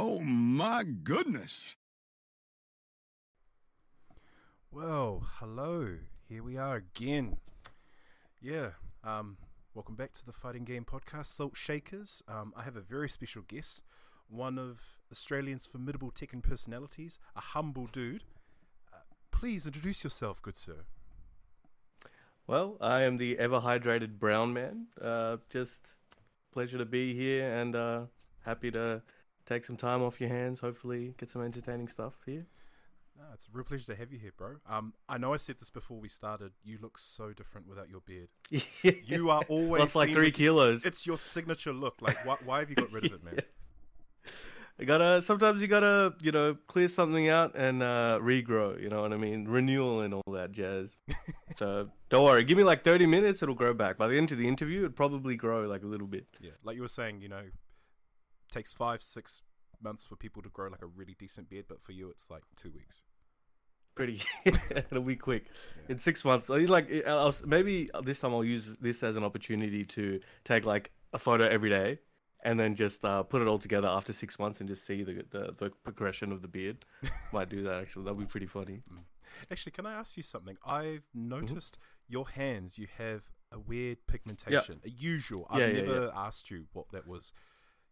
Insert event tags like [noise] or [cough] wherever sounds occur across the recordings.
Oh my goodness. Well, hello. Here we are again. Yeah, um, welcome back to the Fighting Game Podcast, Salt Shakers. Um, I have a very special guest, one of Australian's formidable Tekken personalities, a humble dude. Uh, please introduce yourself, good sir. Well, I am the ever hydrated brown man. Uh, just pleasure to be here and uh, happy to take some time off your hands. Hopefully, get some entertaining stuff here. No, it's a real pleasure to have you here, bro. Um, I know I said this before we started. You look so different without your beard. [laughs] You are always lost like three kilos. It's your signature look. Like, why, why have you got rid of it, man? [laughs] I gotta sometimes you gotta you know clear something out and uh, regrow. You know what I mean? Renewal and all that jazz. so don't worry. Give me like thirty minutes. It'll grow back. By the end of the interview, it'll probably grow like a little bit. Yeah, like you were saying, you know, takes five, six months for people to grow like a really decent beard, but for you, it's like two weeks. Pretty. [laughs] it'll be quick. In six months, like I'll, maybe this time I'll use this as an opportunity to take like a photo every day. And then just uh, put it all together after six months and just see the, the the progression of the beard. [laughs] Might do that actually. That'd be pretty funny. Actually, can I ask you something? I've noticed your hands, you have a weird pigmentation, a usual. I've Yeah, yeah, never asked you what that was.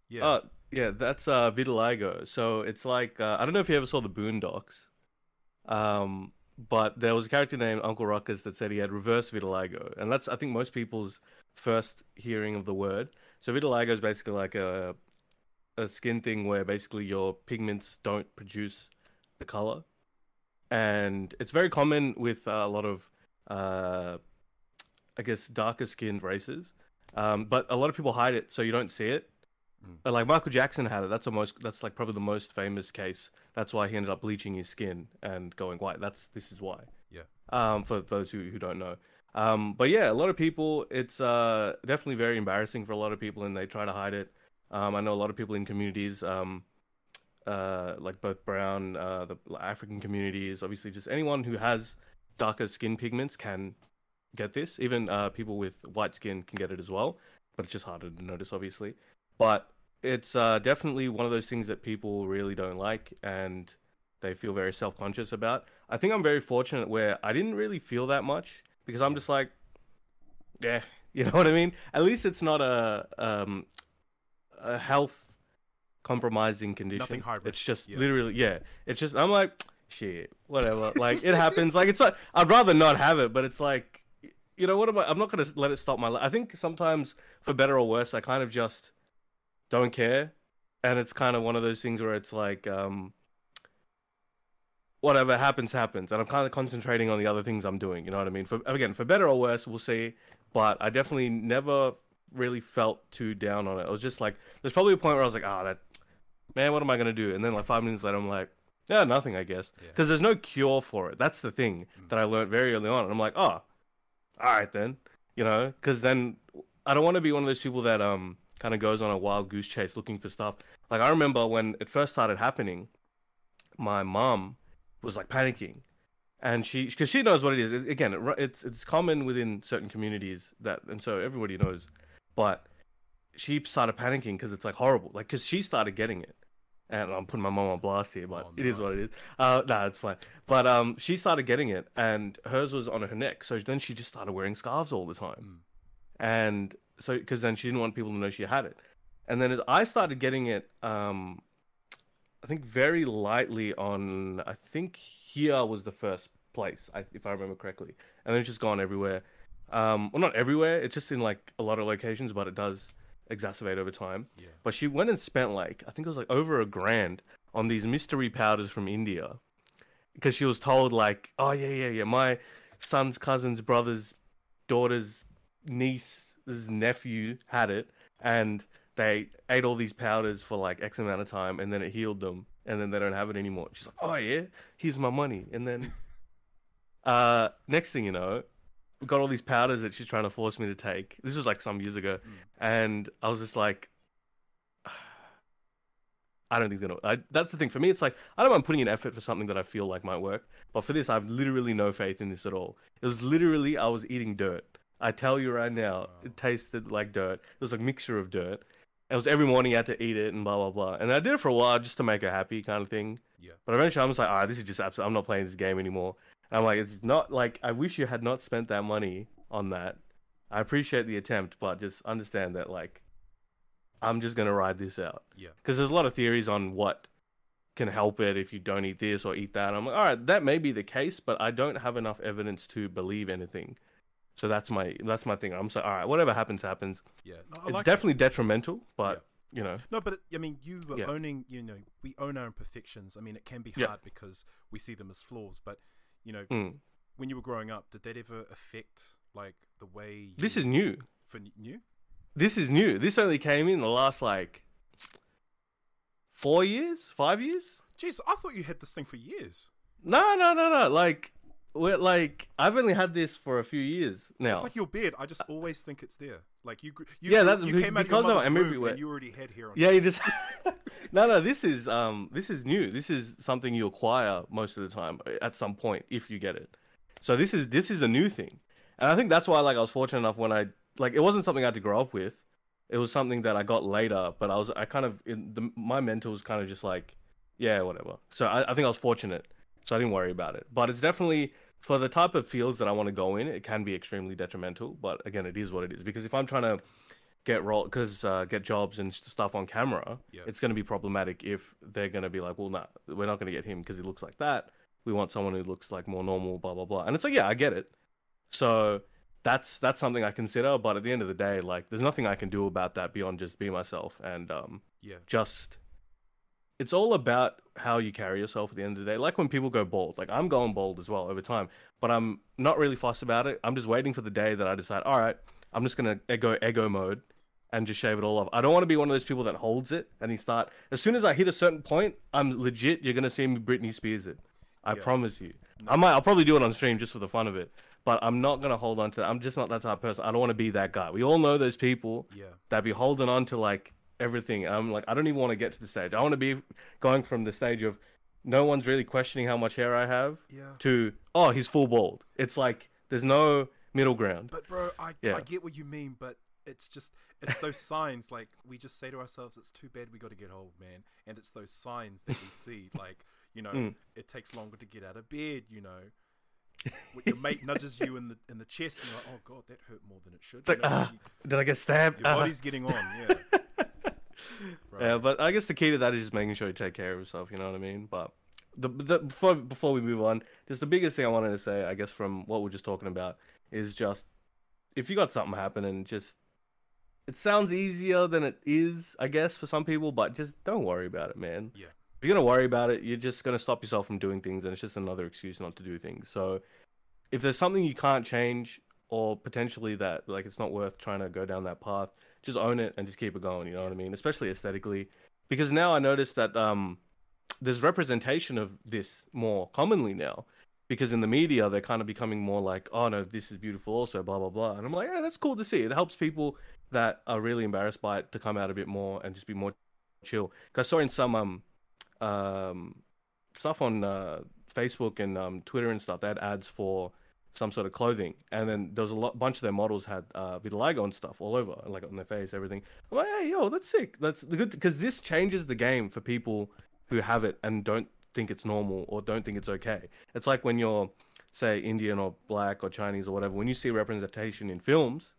Yeah. Uh, yeah, that's uh, vitiligo. So it's like uh, I don't know if you ever saw the Boondocks, um, but there was a character named Uncle Ruckus that said he had reverse vitiligo, and that's I think most people's first hearing of the word. So vitiligo is basically like a a skin thing where basically your pigments don't produce the color, and it's very common with uh, a lot of uh, I guess darker skinned races. Um, but a lot of people hide it so you don't see it. But like Michael Jackson had it. That's the most. That's like probably the most famous case. That's why he ended up bleaching his skin and going white. That's this is why. yeah. Um, for those who, who don't know. Um, but yeah, a lot of people. It's uh definitely very embarrassing for a lot of people, and they try to hide it. Um, I know a lot of people in communities. Um, uh, like both brown, uh, the African communities. Obviously, just anyone who has darker skin pigments can get this. Even uh, people with white skin can get it as well, but it's just harder to notice, obviously. But it's uh, definitely one of those things that people really don't like and they feel very self conscious about. I think I'm very fortunate where I didn't really feel that much because I'm just like, yeah, [laughs] you know what I mean? At least it's not a, um, a health compromising condition. Nothing risk, It's just yeah. literally, yeah. It's just, I'm like, shit, whatever. like, it happens. Like, it's like, I'd rather not have it, but it's like, you know what am I? I'm not going to let it stop my life. I think sometimes, for better or worse, I kind of just don't care, and it's kind of one of those things where it's like, um, whatever happens, happens, and I'm kind of concentrating on the other things I'm doing. You know what I mean? For again, for better or worse, we'll see. But I definitely never really felt too down on it. I was just like, there's probably a point where I was like, ah, that man, what am I gonna do? And then like five minutes later, I'm like, yeah, nothing, I guess, because there's no cure for it. That's the thing that I learned very early on. And I'm like, oh, all right then, you know, because then I don't want to be one of those people that um kind of goes on a wild goose chase looking for stuff. Like I remember when it first started happening, my mom was like panicking, and she because she knows what it is. It- again, it, it's it's common within certain communities that, and so everybody knows. But she started panicking because it's like horrible, like because she started getting it. And I'm putting my mom on blast here, but Oh, it is what it is. Uh, nah, it's fine. But um, she started getting it, and hers was on her neck. So then she just started wearing scarves all the time and so because then she didn't want people to know she had it. And then i started getting it um i think very lightly on i think here was the first place I, if i remember correctly. And then it's just gone everywhere. Um well not everywhere it's just in like a lot of locations but it does exacerbate over time. Yeah. but she went and spent like i think it was like over a grand on these mystery powders from india. Because she was told like, oh yeah, yeah, yeah, my son's cousin's brother's daughter's niece's nephew had it, and they ate all these powders for like X amount of time, and then it healed them, and then they don't have it anymore. She's like, oh yeah, here's my money, and then, [laughs] uh, next thing you know, we got all these powders that she's trying to force me to take. This was like some years ago, and I was just like, [sighs] I don't think it's gonna. I, that's the thing for me. It's like I don't mind putting in effort for something that I feel like might work, but for this, I have literally no faith in this at all. It was literally I was eating dirt. I tell you right now, it tasted like dirt. It was a mixture of dirt, It was every morning you had to eat it and blah blah blah. And I did it for a while just to make her happy, kind of thing. Yeah. But eventually, I'm just like, all right, this is just absolute. I'm not playing this game anymore. And I'm like, it's not like I wish you had not spent that money on that. I appreciate the attempt, but just understand that like, I'm just gonna ride this out. Yeah. Because there's a lot of theories on what can help it if you don't eat this or eat that. I'm like, all right, that may be the case, but I don't have enough evidence to believe anything. So that's my that's my thing. I'm like, all right, whatever happens, happens. Yeah. No, it's like definitely detrimental, but you know, No, but I mean, you were Yeah. owning. You know, we own our imperfections. I mean, it can be Yeah. hard because we see them as flaws. But you know, mm. when you were growing up, did that ever affect like the way you, this is new. for new? This is new. This only came in the last like four years, five years. Jeez, I thought you had this thing for years. No, no, no, no. Like, we're like I've only had this for a few years now. It's like your beard. I just always think it's there. Like you, you Yeah, that's you came out of because your I'm mother's womb everywhere. and you already had hair on. Yeah, you just [laughs] [laughs] no, no. This is um, this is new. This is something you acquire most of the time uh, at some point if you get it. So this is this is a new thing, and I think that's why like I was fortunate enough when I like it wasn't something I had to grow up with. It was something that I got later, but I was I kind of in the my mental was kind of just like, yeah, whatever. So I, I think I was fortunate, so I didn't worry about it. But it's definitely for the type of fields that I want to go in, it can be extremely detrimental. But again, it is what it is because if I'm trying to get role because uh, get jobs and stuff on camera, Yeah. it's going to be problematic if they're going to be like, well, nah, we're not going to get him because he looks like that. We want someone who looks like more normal, blah blah blah. And it's like, yeah, I get it. So that's that's something I consider. But at the end of the day, like, there's nothing I can do about that beyond just be myself and um, Yeah. just. It's all about how you carry yourself at the end of the day. Like when people go bald, like I'm going bald as well over time, but I'm not really fussed about it. I'm just waiting for the day that I decide, all right, I'm just gonna go ego mode and just shave it all off. I don't want to be one of those people that holds it and you start as soon as I hit a certain point, I'm legit. You're gonna see me Britney Spears it. I Yeah. promise you. I might. I'll probably do it on stream just for the fun of it. But I'm not gonna hold on to that. I'm just not that type of person. I don't want to be that guy. We all know those people Yeah. that be holding on to like everything. I'm like, I don't even want to get to the stage. I want to be going from the stage of no one's really questioning how much hair I have Yeah. to oh he's full bald. It's like there's no middle ground. But bro, I Yeah. I get what you mean, but it's just it's those signs like we just say to ourselves, it's too bad we got to get old, man. And it's those signs that we see, [laughs] like you know, Mm. it takes longer to get out of bed. You know, when your mate nudges you in the in the chest, and you're like, oh god, that hurt more than it should. It's like You know, ah, you- did I get stabbed? your Ah. body's getting on. Yeah. Bro. Yeah, but I guess the key to that is just making sure you take care of yourself. You know what I mean? But the, the before before we move on, just the biggest thing I wanted to say, I guess, from what we're just talking about, is just if you got something happen and just it sounds easier than it is, I guess, for some people, but just don't worry about it, man. Yeah. If you're gonna worry about it, you're just gonna stop yourself from doing things, and it's just another excuse not to do things. So, if there's something you can't change, or potentially that like it's not worth trying to go down that path, just own it and just keep it going. You know what I mean? Especially aesthetically, because now I notice that um, there's representation of this more commonly now. Because in the media, they're kind of becoming more like, oh no, this is beautiful, also, blah blah blah. And I'm like, yeah, that's cool to see. It helps people that are really embarrassed by it to come out a bit more and just be more chill. Because I saw in some um, um, stuff on uh, Facebook and um, Twitter and stuff, they had ads for some sort of clothing, and then there was a lot, bunch of their models had uh, vitiligo and stuff all over, like on their face, everything. I'm like, hey, yo, that's sick. That's the good because this changes the game for people who have it and don't think it's normal or don't think it's okay. It's like when you're, say, Indian or black or Chinese or whatever. When you see representation in films,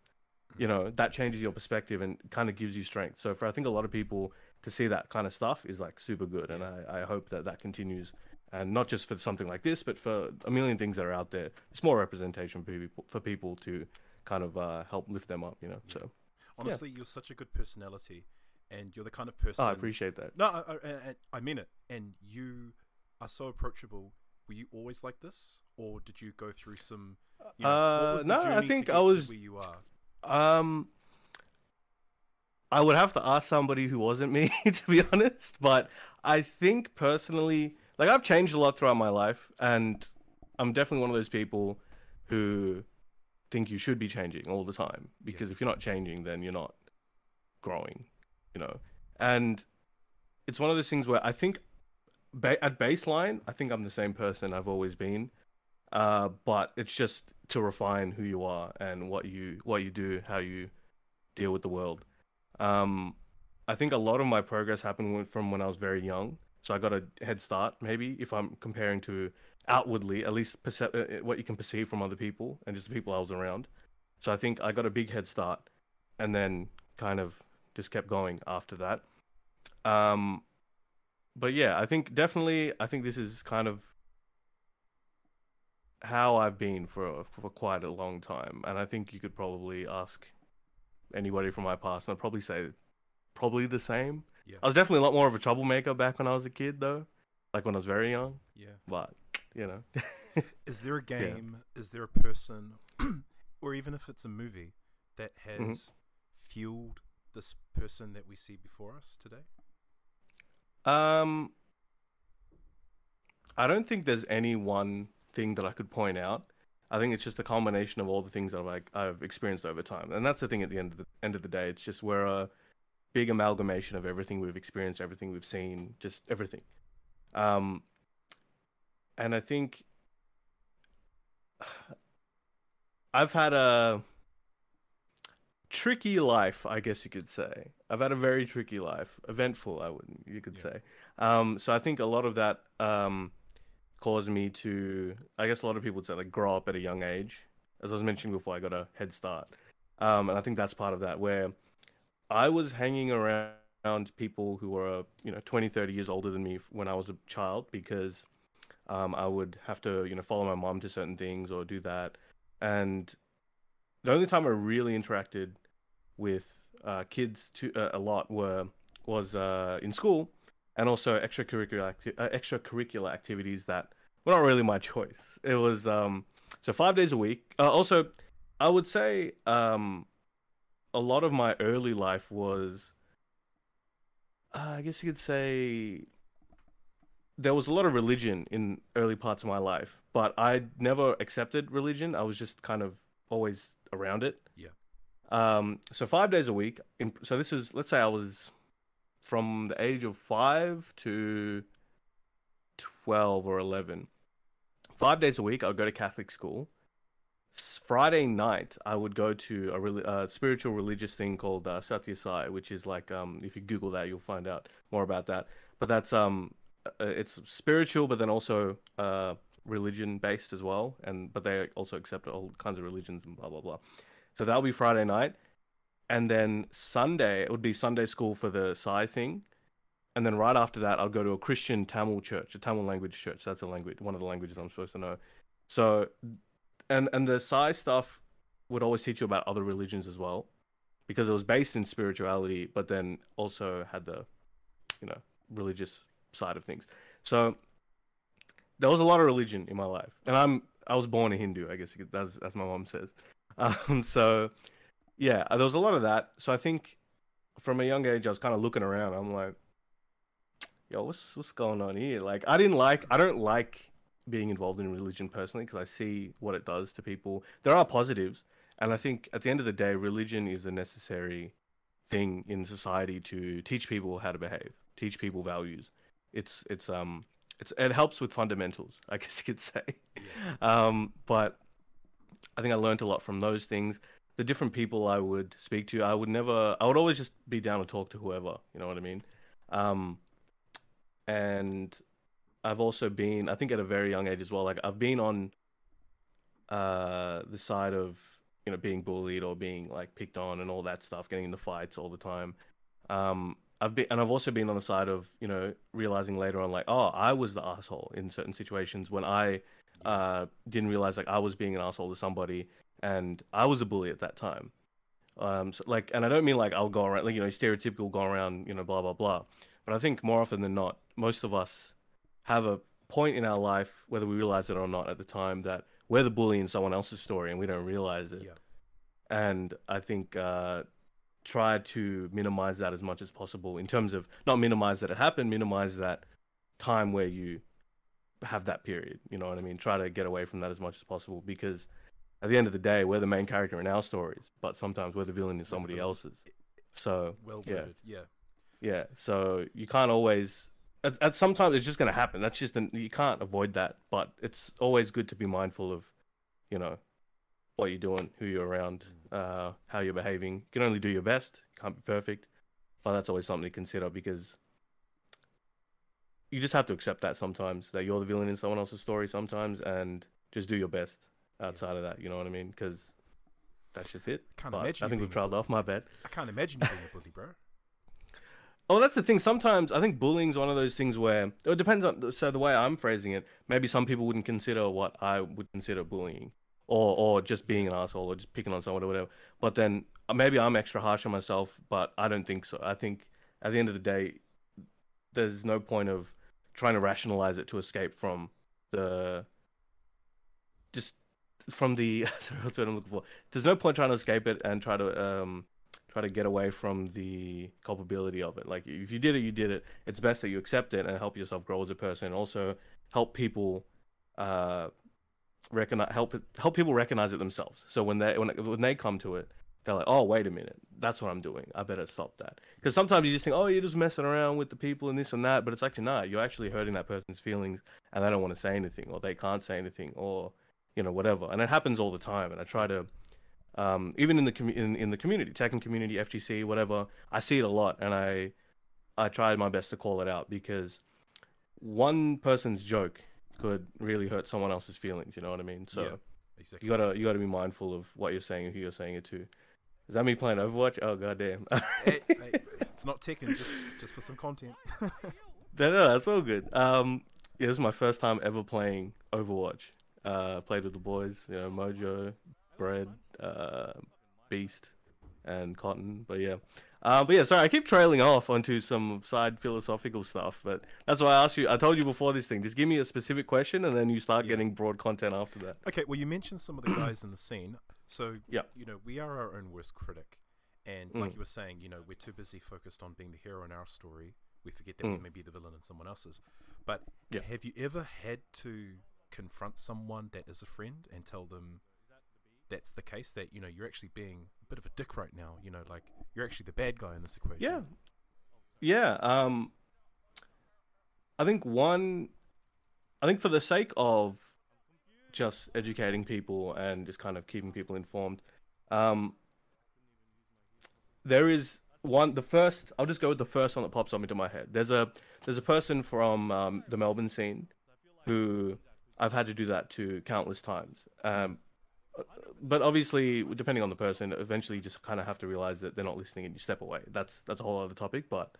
you know that changes your perspective and kind of gives you strength. So for I think a lot of people to see that kind of stuff is like super good, and I, I hope that that continues and not just for something like this, but for a million things that are out there. It's more representation for people, for people to kind of uh, help lift them up, you know. So Honestly, you're such a good personality, and you're the kind of person. oh, I appreciate that. No, I, I, I- mean it. And you are so approachable. Were you always like this, or did you go through some? You know, Uh, what was no, I think I was- where you are. Um, I would have to ask somebody who wasn't me [laughs] to be honest, but I think personally, like I've changed a lot throughout my life, and I'm definitely one of those people who think you should be changing all the time because if you're not changing, then you're not growing, you know. And it's one of those things where I think ba- at baseline, I think I'm the same person I've always been, uh, but it's just to refine who you are and what you what you do, how you deal with the world. Um, I think a lot of my progress happened from when I was very young. So I got a head start, maybe if I'm comparing to outwardly, at least perce- uh, what you can perceive from other people and just the people I was around. So I think I got a big head start, and then kind of just kept going after that. Um, but yeah, I think definitely, I think this is kind of how I've been for for quite a long time, and I think you could probably ask anybody from my past, and I'd probably say probably the same. Yeah. I was definitely a lot more of a troublemaker back when I was a kid, though, like when I was very young. Yeah. But you know, [laughs] Is there a game? Is there a person, [clears throat] or even if it's a movie that has Mhm. fueled this person that we see before us today? um, I don't think there's any one thing that I could point out. I think it's just a combination of all the things that I've like I've experienced over time, and that's the thing. At the end of the end of the day, it's just we're a big amalgamation of everything we've experienced, everything we've seen, just everything. Um, and I think [sighs] I've had a tricky life, I guess you could say. I've had a very tricky life, eventful, I would you could Yeah. say. Um, so I think a lot of that um, caused me to, I guess a lot of people would say, like grow up at a young age. As I was mentioning before, I got a head start, um, and I think that's part of that where I was hanging around people who were, you know, 20, 30 years older than me when I was a child because um, I would have to, you know, follow my mom to certain things or do that. And the only time I really interacted with uh, kids to, uh, a lot were was uh, in school and also extracurricular acti- uh, extracurricular activities that were not really my [laughs] choice. It was um, so five days a week. Uh, also, I would say um, a lot of my early life was, uh, I guess you could say, there was a lot of religion in early parts of my life, but I never accepted religion. I was just kind of always around it. Yeah. Um. So five days a week. In, so this is let's say I was from the age of five to twelve or eleven. Five days a week, I would go to Catholic school. Friday night, I would go to a reli- uh, spiritual religious thing called uh, Satya Sai, which is like um, if you Google that, you'll find out more about that. But that's um, uh, it's spiritual, but then also uh, religion based as well, and but they also accept all kinds of religions and blah blah blah. So that'll be Friday night, and then Sunday it would be Sunday school for the Sai thing, and then right after that I'll go to a Christian Tamil church, a Tamil language church. That's a language, one of the languages I'm supposed to know. So, and and the Sai stuff would always teach you about other religions as well, because it was based in spirituality, but then also had the, you know, religious side of things. So there was a lot of religion in my life, and I'm I was born a Hindu, I guess that's as my mom says. [laughs] Um, so yeah, there was a lot of that. So I think from a young age, I was kind of looking around. I'm like, yo, what's what's going on here? Like, I didn't like, I don't like being involved in religion personally because I see what it does to people. There are positives, and I think at the end of the day, religion is a necessary thing in society to teach people how to behave, teach people values. It's it's um it's it helps with fundamentals, [laughs] I guess you could say. Um, but I think I learned a lot from those things. The different people I would speak to, I would never, I would always just be down to talk to whoever. You know what I mean? Um, and I've also been, I think, at a very young age as well. Like I've been on uh the side of you know being bullied or being like picked on and all that stuff, getting into fights all the time. Um, I've been, and I've also been on the side of you know realizing later on like, oh, I was the asshole in certain situations when I uh didn't realize like I was being an asshole to somebody and I was a bully at that time. Um, so, like, and I don't mean like I'll go around like you know stereotypical go around you know blah blah blah, but I think more often than not, most of us have a point in our life, whether we realize it or not at the time, that we're the bully in someone else's story and we don't realize it. Yeah. And I think uh, try to minimize that as much as possible in terms of not minimize that it happened, minimize that time where you have that period. You know what I mean? Try to get away from that as much as possible because at the end of the day, we're the main character in our stories, but sometimes we're the villain in somebody else's. So Well Yeah. Yeah. yeah, so you can't always. At, at sometimes it's just going to happen. That's just an, you can't avoid that. But it's always good to be mindful of, you know, what you're doing, who you're around, uh, how you're behaving. You can only do your best. You can't be perfect. but that's always something to consider because you just have to accept that sometimes that you're the villain in someone else's story sometimes, and just do your best outside of that. You know what I mean? Because that's just it. Can't But imagine I think we've trailed off. My bad. I can't imagine you being a bully, bro. Oh, that's the thing. Sometimes I think bullying's one of those things where it depends on. So the way I'm phrasing it, maybe some people wouldn't consider what I would consider bullying, or or just being an asshole, or just picking on someone or whatever. But then uh, maybe I'm extra harsh on myself, but I don't think so. I think at the end of the day, there's no point of trying to rationalize it to escape from the just from the [laughs] sorry, word I'm looking for. There's no point trying to escape it and try to um try to get away from the culpability of it. Like if you did it, you did it. It's best that you accept it and help yourself grow as a person. Also help people uh recognize help help people recognize it themselves. So when they when when they come to it, they're like, oh wait a minute, that's what I'm doing. I better stop that. Because sometimes you just think, oh, you're just messing around with the people and this and that, but it's actually not. You're actually hurting that person's feelings, and they don't want to say anything, or they can't say anything, or you know whatever. And it happens all the time. And I try to um, even in the commu- in, in the community, Tekken community, FGC, whatever, I see it a lot, and I I try my best to call it out because one person's joke could really hurt someone else's feelings. You know what I mean? So Yeah. Exactly. you gotta you gotta be mindful of what you're saying and who you're saying it to. Is that me playing Overwatch? Oh goddamn! Hey, [laughs] hey, it's not Tekken, just just for some content. [laughs] no, no, that's all good. Um, yeah, this is my first time ever playing Overwatch. Uh, played with the boys, you know, Mojo, Bread, uh, Beast, and Cotton. But yeah, uh, but yeah, sorry, I keep trailing off onto some side philosophical stuff. But that's why I asked you. I told you before this thing. Just give me a specific question, and then you start Yeah. getting broad content after that. Okay, well, you mentioned some of the guys in the scene. So, Yeah. you know, we are our own worst critic. And Mm. like you were saying, you know, we're too busy focused on being the hero in our story. We forget that we Mm. may be the villain in someone else's. But Yeah. have you ever had to confront someone that is a friend and tell them that's the case, that, you know, you're actually being a bit of a dick right now? You know, like you're actually the bad guy in this equation. Yeah. Yeah. Um I think one I think for the sake of just educating people and just kind of keeping people informed, um there is one the first I'll just go with the first one that pops up into my head. There's a there's a person from um, the Melbourne scene who I've had to do that to countless times. Um but obviously depending on the person eventually you just kind of have to realize that they're not listening and you step away. That's that's a whole other topic but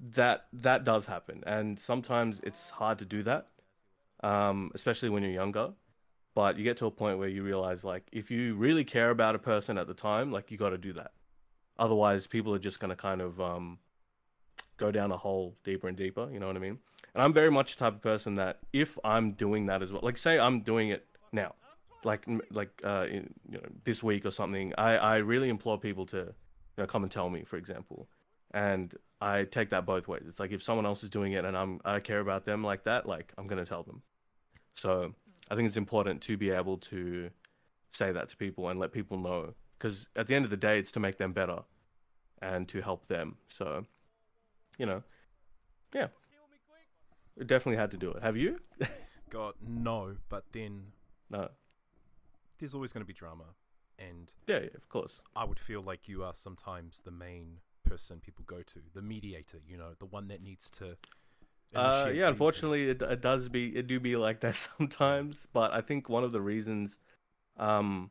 that that does happen. And sometimes it's hard to do that um, especially when you're younger. But you get to a point where you realize like if you really care about a person at the time like you got to do that. Otherwise people are just going to kind of um, go down a hole deeper and deeper you know what i mean? And i'm very much the type of person that if i'm doing that as well like say i'm doing it now like like uh in, you know this week or something i i really implore people to you know come and tell me for example. And i take that both ways. It's like if someone else is doing it and i'm i care about them like that like i'm going to tell them. So i think it's important to be able to say that to people and let people know because at the end of the day it's to make them better and to help them. So you know yeah. Definitely had to do it. Have you? [laughs] God, no. But then no there's always going to be drama. And yeah, yeah of course I would feel like you are sometimes the main person people go to, the mediator, you know, the one that needs to. Uh, yeah, unfortunately, it, it does be it do be like that [laughs] sometimes. But I think one of the reasons, um,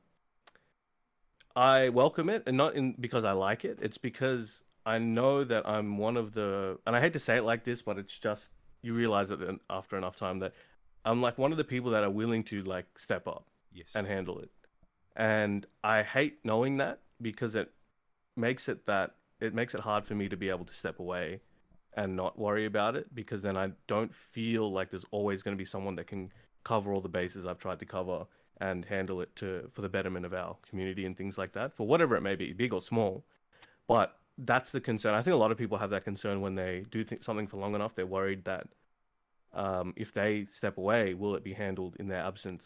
I welcome it, and not in because I like it. It's because I know that I'm one of the, and I hate to say it like this, but it's just you realize it after enough time that I'm like one of the people that are willing to like step up Yes. and handle it. And I hate knowing that because it makes it that it makes it hard for me to be able to step away and not worry about it because then I don't feel like there's always going to be someone that can cover all the bases I've tried to cover and handle it to for the betterment of our community and things like that for whatever it may be big or small but that's the concern I think a lot of people have that concern when they do think something for long enough they're worried that um, if they step away will it be handled in their absence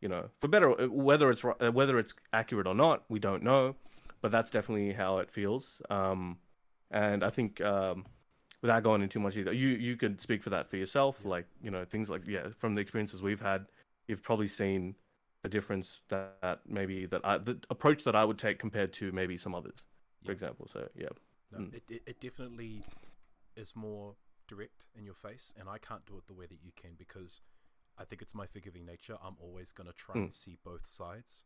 you know for better whether it's uh, whether it's accurate or not we don't know but that's definitely how it feels um, and I think um, without going into too much either, you you could speak for that for yourself. Like you know things like yeah, from the experiences we've had, you've probably seen a difference that, that maybe that I the approach that I would take compared to maybe some others, for example. So yeah, no, Mm. it it definitely is more direct in your face, and I can't do it the way that you can because I think it's my forgiving nature. I'm always going to try Mm. and see both sides,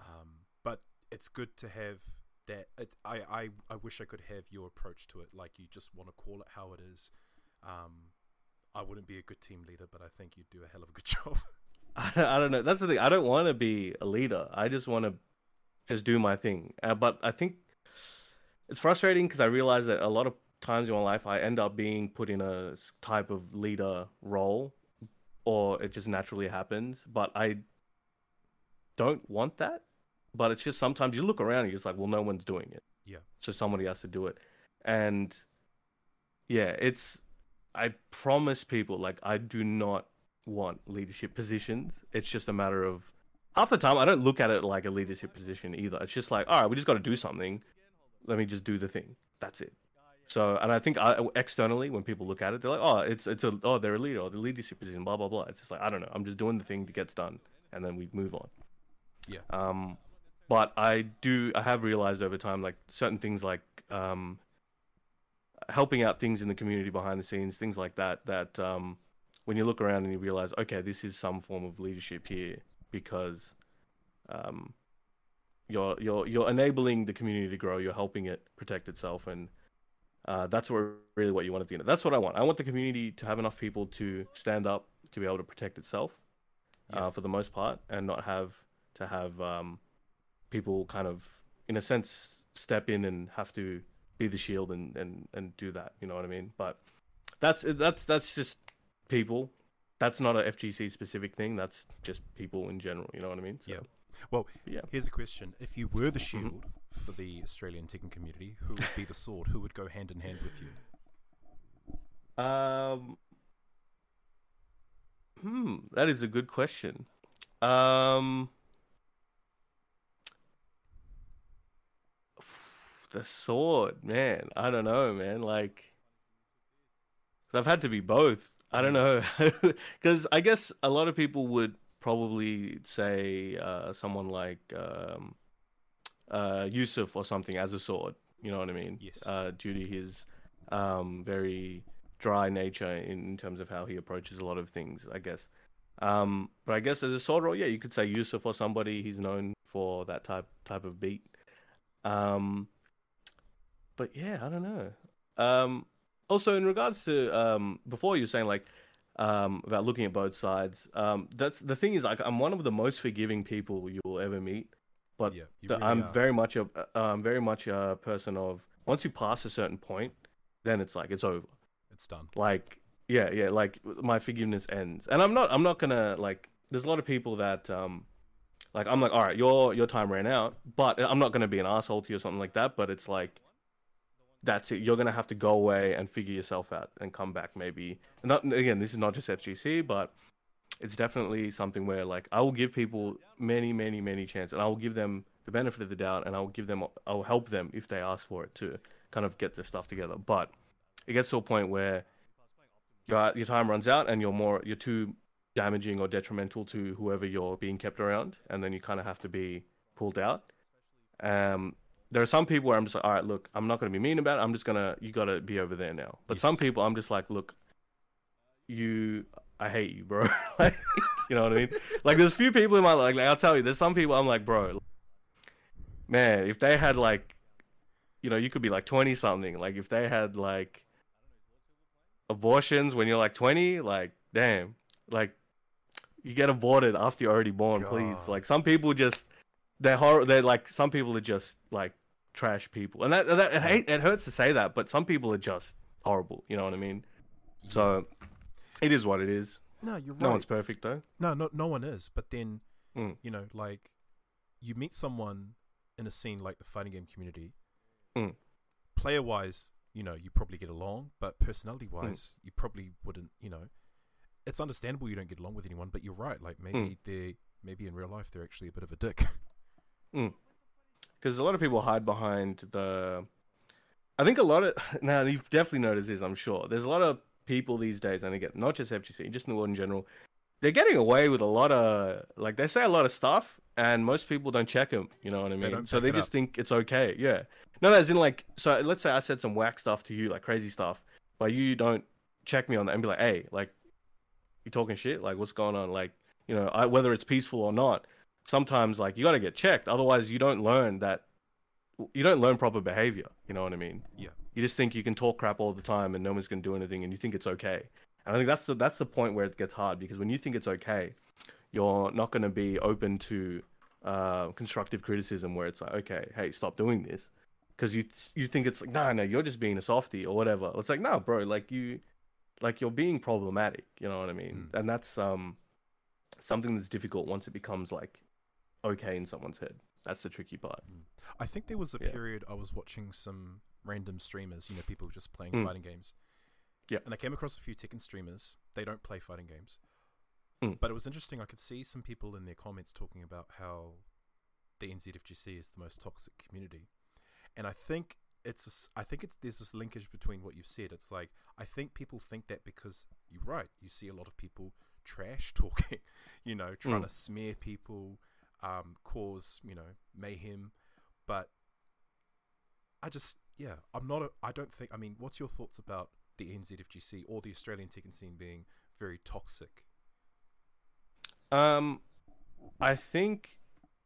um, but it's good to have that. It, I, I I wish I could have your approach to it, like you just want to call it how it is. Um, I wouldn't be a good team leader, but I think you'd do a hell of a good [laughs] job. I don't, I don't know. That's the thing. I don't want to be a leader. I just want to just do my thing. Uh, but I think it's frustrating because I realize that a lot of times in my life I end up being put in a type of leader role, or it just naturally happens. But I don't want that. But it's just sometimes you look around and you're just like, well, no one's doing it. Yeah. So somebody has to do it, and yeah, it's. I promise people like I do not want leadership positions. It's just a matter of half the time I don't look at it like a leadership position either. It's just like, all right, we just got to do something. Let me just do the thing. That's it. So, and I think I, externally, when people look at it, they're like, oh, it's it's a oh, they're a leader or the leadership position, blah blah blah. It's just like I don't know. I'm just doing the thing that gets done, and then we move on. Yeah. Um, but I do. I have realized over time, like certain things, like um, helping out things in the community behind the scenes, things like that. That um, when you look around and you realize, okay, this is some form of leadership here because um, you're you're you're enabling the community to grow. You're helping it protect itself, and uh, that's what really what you want at the end. That's what I want. I want the community to have enough people to stand up to be able to protect itself, Yeah. uh, for the most part, and not have to have um, people kind of, in a sense, step in and have to be the shield and, and, and do that. You know what I mean? But that's that's that's just people. That's not a FGC specific thing. That's just people in general. You know what I mean? So, Yeah. Well, Yeah. here's a question: If you were the Mm-hmm. For the Australian Tekken community, who would be the sword? Who would go hand in hand with you? Um. Hmm, that is a good question. Um. The sword, man. I don't know, man. Like, I've had to be both. I don't know, [laughs] because I guess a lot of people would probably say uh, someone like um, uh, Yusuf or something as a sword. You know what I mean? Yes. Uh, due to his um, very dry nature in, in terms of how he approaches a lot of things, I guess. Um, but I guess as a sword role, yeah, you could say Yusuf or somebody. He's known for that type type of beat. Um, but yeah, I don't know. Um, also, in regards to um, before you were saying like um, about looking at both sides, um, that's the thing is like I'm one of the most forgiving people you will ever meet. But yeah, the- really I'm are. very much a I'm very much a person of once you pass a certain point, then it's like it's over. It's done. Like yeah, yeah, like my forgiveness ends. And I'm not I'm not gonna like there's a lot of people that um like I'm like, all right, your your time ran out, but I'm not gonna be an asshole to you or something like that. But it's like that's it. You're gonna have to go away and figure yourself out and come back maybe. Not again, this is not just FGC, but it's definitely something where like I will give people many, many, many chances, and I will give them the benefit of the doubt, and I will give them, I will help them if they ask for it to kind of get their stuff together. But it gets to a point where your your time runs out, and you're more, you're too damaging or detrimental to whoever you're being kept around, and then you kind of have to be pulled out. Um, there are some people where I'm just like, all right, look, I'm not going to be mean about it. I'm just gonna, you got to be over there now. But some people, I'm just like, look, you, I hate you, bro. [laughs] like, you know what I mean? Like, there's few people in my life. Like, I'll tell you, there's some people I'm like, bro, man, if they had like, you know, you could be like 20 something. Like, if they had like abortions when you're like 20, like, damn, like, you get aborted after you're already born, please. Like, some people just, they're horror. They're like, some people are just like trash people, and that that it, it hurts to say that, but some people are just horrible. You know what I mean? So, it is what it is. No, you're right. No one's perfect though. No, no, no one is. But then, Mm. you know, like you meet someone in a scene like the fighting game community. Mm. Player wise, you know, you probably get along, but personality wise, you probably wouldn't. You know, it's understandable you don't get along with anyone, but you're right. Like maybe they, maybe in real life they're actually a bit of a dick. [laughs] because a lot of people hide behind the. I think a lot of [laughs] now you've definitely noticed this. I'm sure there's a lot of people these days, and again, not just FGC, just in the world in general. They're getting away with a lot of like they say a lot of stuff, and most people don't check them. You know what I mean? don't so they just up. think it's okay. Yeah. No, no, as in like, so let's say I said some whack stuff to you, like crazy stuff, but you don't check me on that and be like, hey, like, you talking shit? Like, what's going on? Like, you know, I, whether it's peaceful or not, sometimes like you got to get checked. Otherwise, you don't learn that. You don't learn proper behavior. You know what I mean? Yeah. You just think you can talk crap all the time and no one's gonna do anything, and you think it's okay. And I think that's the that's the point where it gets hard because when you think it's okay, you're not gonna be open to uh, constructive criticism where it's like, okay, hey, stop doing this, because you you think it's like, no, no, you're just being a softie or whatever. It's like, no, bro, like you, like you're being problematic. You know what I mean? And that's um something that's difficult once it becomes like okay in someone's head. That's the tricky part. I think there was a Yeah. period I was watching some random streamers, you know, people just playing Mm. fighting games. Yeah. And I came across a few Tekken streamers. They don't play fighting games. Mm. But it was interesting. I could see some people in their comments talking about how the NZFGC is the most toxic community. And I think it's a I think it's there's this linkage between what you've said. It's like I think people think that because you're right. You see a lot of people trash [laughs] talking, you know, trying Mm. to smear people, um, cause you know mayhem. But I just yeah, I'm not. A, I don't think. I mean, what's your thoughts about the NZFGC or the Australian Tekken scene being very toxic? Um, I think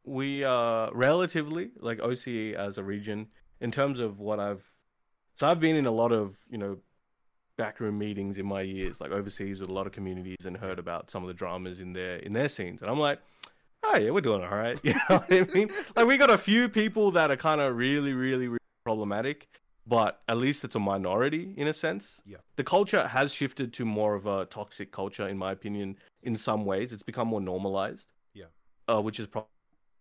we are relatively like OCE as a region in terms of what I've. So I've been in a lot of you know backroom meetings in my years, like overseas with a lot of communities, and heard about some of the dramas in their in their scenes, and I'm like. Oh yeah, we're doing all right. [laughs] You know what I mean? Like we got a few people that are kind of really, really, really problematic, but at least it's a minority in a sense. Yeah. The culture has shifted to more of a toxic culture, in my opinion. In some ways, it's become more normalized. Yeah. Uh, which is pro-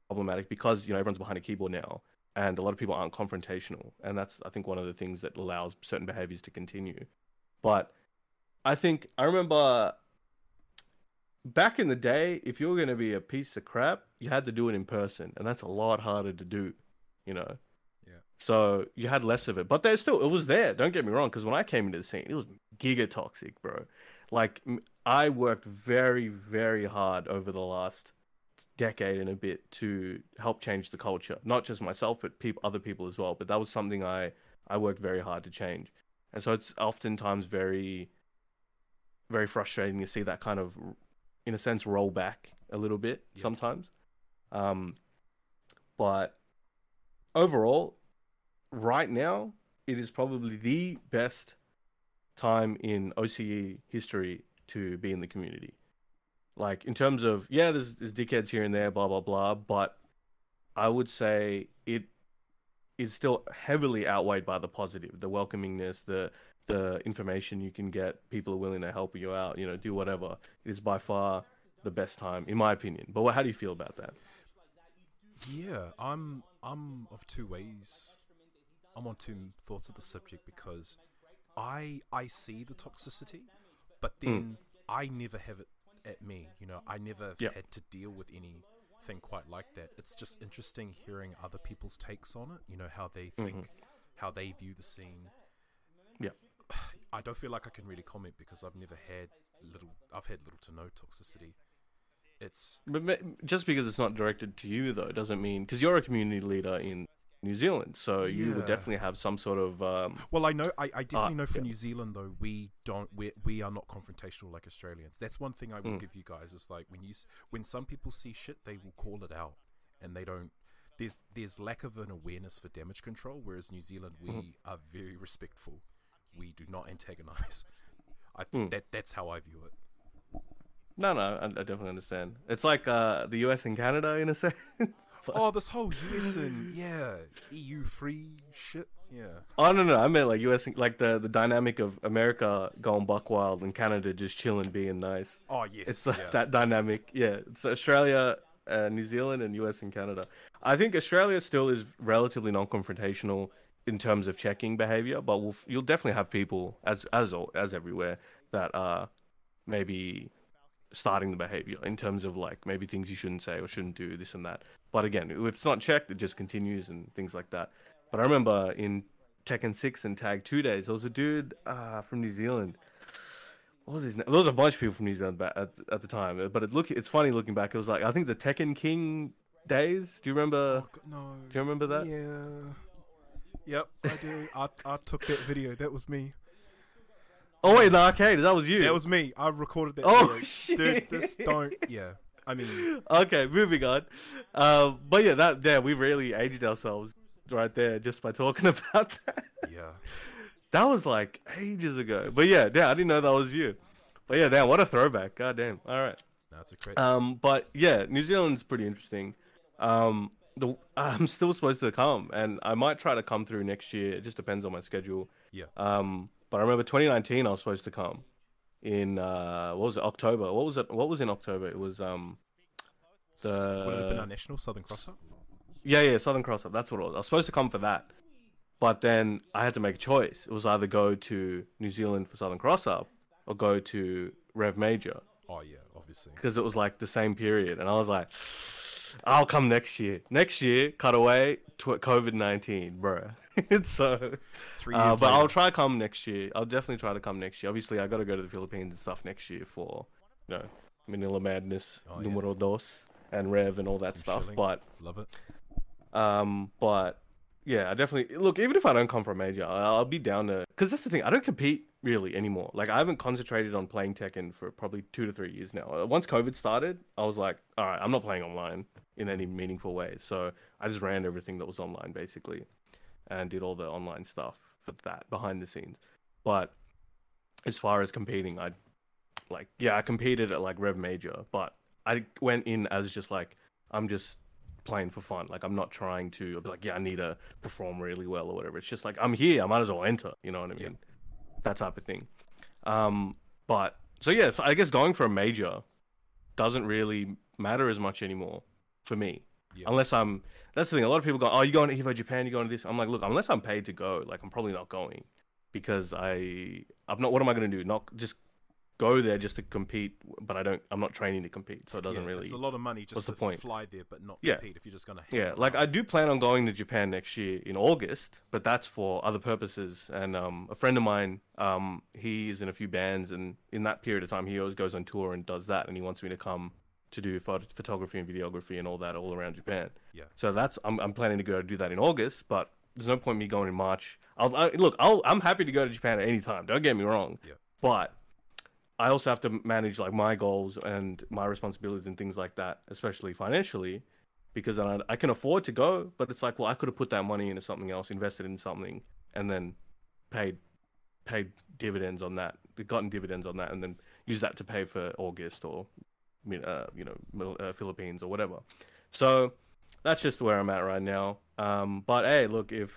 problematic because you know everyone's behind a keyboard now, and a lot of people aren't confrontational, and that's I think one of the things that allows certain behaviors to continue. But I think I remember back in the day, if you were going to be a piece of crap, you had to do it in person, and that's a lot harder to do, you know. So you had less of it, but there's still it was there. Don't get me wrong, because when I came into the scene, it was giga toxic, bro. Like I worked very, very hard over the last decade and a bit to help change the culture, not just myself, but people, other people as well. But that was something I I worked very hard to change, and so it's oftentimes very, very frustrating to see that kind of, in a sense, roll back a little bit Yep. sometimes. Um, but overall, right now, it is probably the best time in OCE history to be in the community. Like in terms of yeah, there's there's dickheads here and there, blah blah blah, but I would say it is still heavily outweighed by the positive, the welcomingness, the the information you can get. People are willing to help you out, you know, do whatever. It is by far the best time, in my opinion. But what, how do you feel about that? Yeah, I'm I'm of two ways. I'm on two thoughts of the subject because I I see the toxicity, but hmm. then I never have it at me. You know, I never Yeah. had to deal with anything quite like that. It's just interesting hearing other people's takes on it. You know how they mm-hmm. think, how they view the scene. Yeah. [sighs] I don't feel like I can really comment because I've never had little. I've had little to no toxicity. It's But just because it's not directed to you, though, doesn't mean because you're a community leader in New Zealand, so you would definitely have some sort of um, Well, I know. I, I definitely Ah, know for yeah. New Zealand though, we don't. We we are not confrontational like Australians. That's one thing I will Mm. give you guys is like when you when some people see shit, they will call it out, and they don't. There's there's lack of an awareness for damage control, whereas New Zealand we Mhm. are very respectful. We do not antagonize. I Mm. that that's how I view it. no, no, I, I definitely understand. It's like uh, the US and Canada in a [laughs] sense. Oh, this whole US and yeah EU free shit. Yeah. oh no, no, I meant like US, like the the dynamic of America going buck wild and Canada just chilling, being nice. Oh yes. It's uh, yeah. that dynamic. Yeah, it's Australia, uh, New Zealand, and US and Canada. I think Australia still is relatively non-confrontational in terms of checking behavior, but we'll, you'll definitely have people, as as as everywhere, that are maybe starting the behavior in terms of like maybe things you shouldn't say or shouldn't do this and that. But again, if it's not checked, it just continues and things like that. But I remember in Tekken Six and Tag Two days, there was a dude uh, from New Zealand what was his name? There was a bunch of people from New Zealand at, at the time, but it look it's funny looking back. It was like I think the Tekken King days. Do you remember? Oh, no. Do you remember that? Yeah. Yep, I do. I, I took that video. That was me. Oh wait, the arcade. That was you. That was me. I recorded that Oh, video. shit. [laughs] Dude, this don't. Yeah. I mean, okay, moving on. Um, but yeah, that yeah, we really aged ourselves right there just by talking [laughs] about that. yeah. That was like ages ago. But yeah, yeah, I didn't know that was you. But yeah, damn, what a throwback. God damn. All right. That's a great. Um, but yeah, New Zealand's pretty interesting. Um, the, I'm still supposed to come, and I might try to come through next year. It just depends on my schedule. Yeah. Um, but I remember 2019, I was supposed to come in uh, what was it? October. What was it? What was in October? It was um, the Would it have been our national Southern Cross Up? yeah, yeah, Southern Cross Up. That's what it was. I was supposed to come for that, but then I had to make a choice. It was either go to New Zealand for Southern Cross Up or go to Rev Major Oh yeah, obviously. because it was like the same period, and I was like, I'll come next year. Next year, cut away to COVID nineteen, bro. [laughs] so, Three uh, but later. I'll try come next year. I'll definitely try to come next year. Obviously, I got to go to the Philippines and stuff next year for, you know, Manila Madness, Oh, yeah. Numero Dos, and Rev and all that Some stuff. shilling. But Love it. um, but yeah, I definitely look. Even if I don't come from Asia, I'll, I'll be down to. Because that's the thing. I don't compete really anymore. Like I haven't concentrated on playing Tekken for probably two to three years now. Once COVID started, I was like, all right, I'm not playing online in any meaningful way. So I just ran everything that was online basically, and did all the online stuff for that behind the scenes. But as far as competing, I like yeah, I competed at like Rev Major, but I went in as just like I'm just playing for fun. Like I'm not trying to be like, yeah, I need to perform really well or whatever. It's just like I'm here, I might as well enter. You know what I mean? That type of thing. Um, but so yeah, so I guess going for a major doesn't really matter as much anymore for me. Yeah. Unless I'm that's the thing, a lot of people go, Oh, you going to Evo Japan, you going to this? I'm like, look, unless I'm paid to go, like I'm probably not going. Because I I'm not what am I gonna do? Not just go there just to compete, but I don't I'm not training to compete, so it doesn't yeah, really It's a lot of money just what's to the point? fly there, but not Yeah. compete if you're just gonna. Yeah, like I do plan on going to Japan next year in August, but that's for other purposes. And um, a friend of mine, um, he's in a few bands, and in that period of time, he always goes on tour and does that. And he wants me to come to do phot- photography and videography and all that all around Japan. Yeah. So that's I'm I'm planning to go do that in August, but there's no point me going in March. I'll I, look. I'll I'm happy to go to Japan at any time. Don't get me wrong. Yeah. But I also have to manage like my goals and my responsibilities and things like that, especially financially, because I, I can afford to go, but it's like, well, I could have put that money into something else, invested in something, and then paid paid dividends on that, gotten dividends on that, and then use that to pay for August or uh, you know uh, Philippines or whatever. So that's just where I'm at right now. Um, but hey, look, if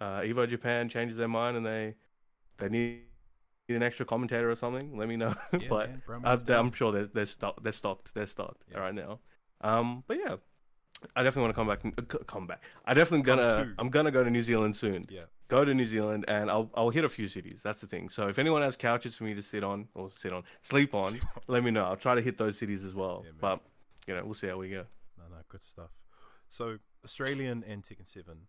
uh, Evo Japan changes their mind and they they need an extra commentator or something, let me know. [laughs] Yeah, but man, Brown I, Man's down. I'm sure they're they're, stock, they're stocked. They're stocked Yeah. right now. Um, but yeah, I definitely want to come back. and- uh, come back. I definitely Come gonna. to. I'm gonna go to New Zealand soon. Yeah. Go to New Zealand and I'll I'll hit a few cities. That's the thing. So if anyone has couches for me to sit on or sit on, sleep on, Sleep on. let me know. I'll try to hit those cities as well. Yeah, but you know, we'll see how we go. No, no, good stuff. So Australian and Tekken Seven,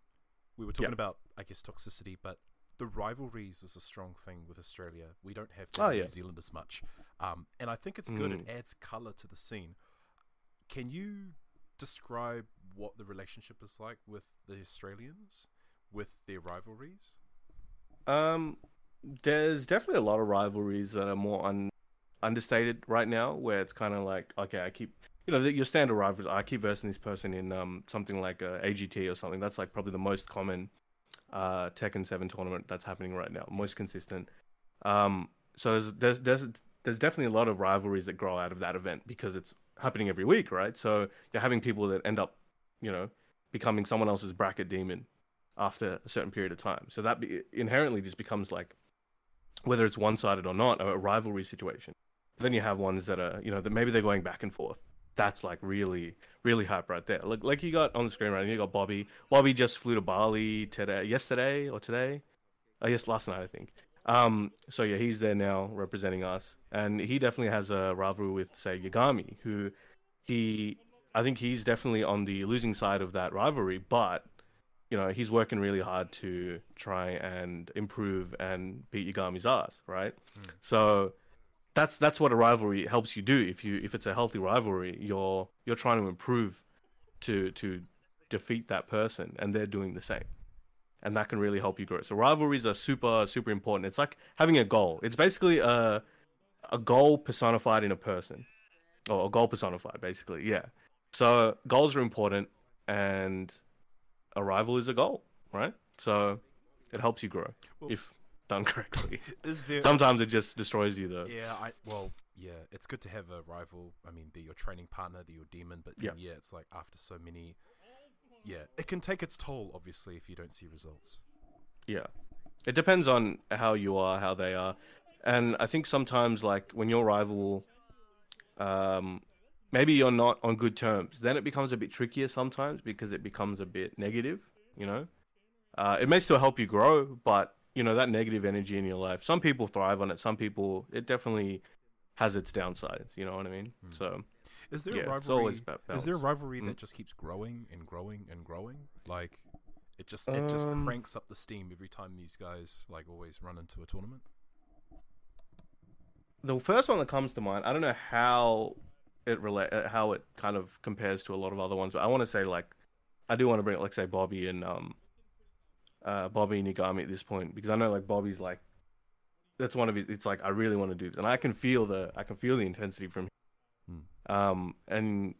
we were talking Yeah. about, I guess, toxicity, but the rivalries is a strong thing with Australia. We don't have that Oh, yeah. New Zealand as much, um, and I think it's good. It Mm. adds color to the scene. Can you describe what the relationship is like with the Australians, with their rivalries? Um, there's definitely a lot of rivalries that are more un- understated right now, where it's kind of like, okay, I keep, you know, your standard rivalries. I keep versing this person in um something like a AGT or something. That's like probably the most common uh Tekken Seven tournament that's happening right now, most consistent. Um, so there's there's there's definitely a lot of rivalries that grow out of that event because it's happening every week, right? So you're having people that end up, you know, becoming someone else's bracket demon after a certain period of time. So that be, inherently just becomes like, whether it's one sided or not, a rivalry situation. Then you have ones that are, you know, that maybe they're going back and forth. That's like really, really hype right there. Like, like you got on the screen right now, you got Bobby. Bobby just flew to Bali today, yesterday or today. Oh, yes, last night I think. Um, so yeah, he's there now representing us, and he definitely has a rivalry with say Yagami, who he, I think he's definitely on the losing side of that rivalry, but you know he's working really hard to try and improve and beat Yagami's ass, right? So that's that's what a rivalry helps you do. If you if it's a healthy rivalry, you're you're trying to improve to to defeat that person, and they're doing the same, and that can really help you grow. So rivalries are super super important. It's like having a goal. It's basically a a goal personified in a person, or a goal personified, basically. Yeah. So goals are important, and a rival is a goal, right? So it helps you grow Well- if done correctly. [laughs] Is there? [laughs] Sometimes it just destroys you, though. Yeah, I well, yeah, it's good to have a rival. I mean, they're your training partner, they're your demon, but then, yeah, it's like after so many, yeah, it can take its toll, obviously, if you don't see results. Yeah. It depends on how you are, how they are. And I think sometimes like when your rival um maybe you're not on good terms, then it becomes a bit trickier sometimes because it becomes a bit negative, you know? Uh it may still help you grow, but you know, that negative energy in your life. Some people thrive on it, some people it definitely has its downsides, you know what I mean? Hmm. So Is there yeah, rivalry? is there a rivalry Mm. that just keeps growing and growing and growing? Like, it just it just Um, cranks up the steam every time these guys like always run into a tournament. the first one that comes to mind, I don't know how it relate, uh, how it kind of compares to a lot of other ones, but I want to say like, I do want to bring like say Bobby and um, uh, Bobby and Nagami at this point because I know like Bobby's like, that's one of his. It's like I really want to do this, and I can feel the I can feel the intensity from, him. um, and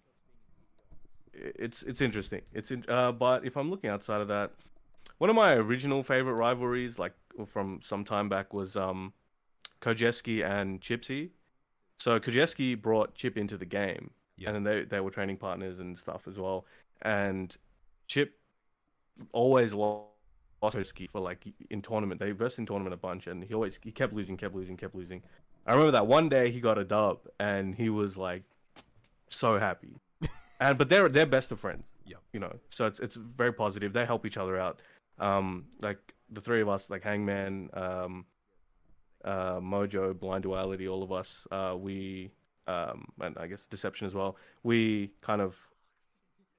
it's it's interesting. It's in, uh, but if I'm looking outside of that, one of my original favorite rivalries, like from some time back, was um. Kojeski and Chipsy. So Kojeski brought Chip into the game, Yeah. and then they they were training partners and stuff as well. And Chip always lost Kojeski for like in tournament. They versed in tournament a bunch, and he always he kept losing, kept losing, kept losing. I remember that one day he got a dub, and he was like so happy. [laughs] and but they're they're best of friends. Yep. You know, so it's it's very positive. They help each other out. Um, like the three of us, like Hangman, um, uh, Mojo, Blind Duality, all of us, uh, we, um, and I guess Deception as well, we kind of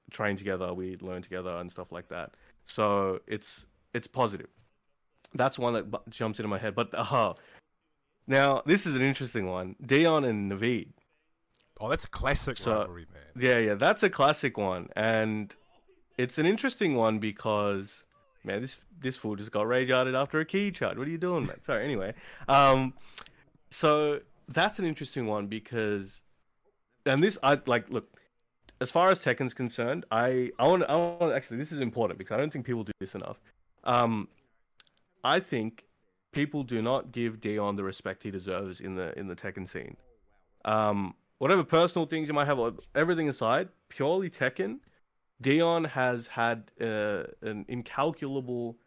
train together, we learn together and stuff like that. So it's it's positive. That's one that bu- jumps into my head. But uh, now this is an interesting one: Dion and Naveed. Oh, that's a classic So- rivalry, man. Yeah, yeah, that's a classic one, and it's an interesting one because man, this this fool just got rage arted after a key charge. What are you doing, man? Sorry. Anyway, um, so that's an interesting one because, and this I like. Look, as far as Tekken's concerned, I I want I want actually this is important because I don't think people do this enough. Um, I think people do not give Dion the respect he deserves in the in the Tekken scene. Um, whatever personal things you might have, everything aside, purely Tekken, Dion has had uh, an incalculable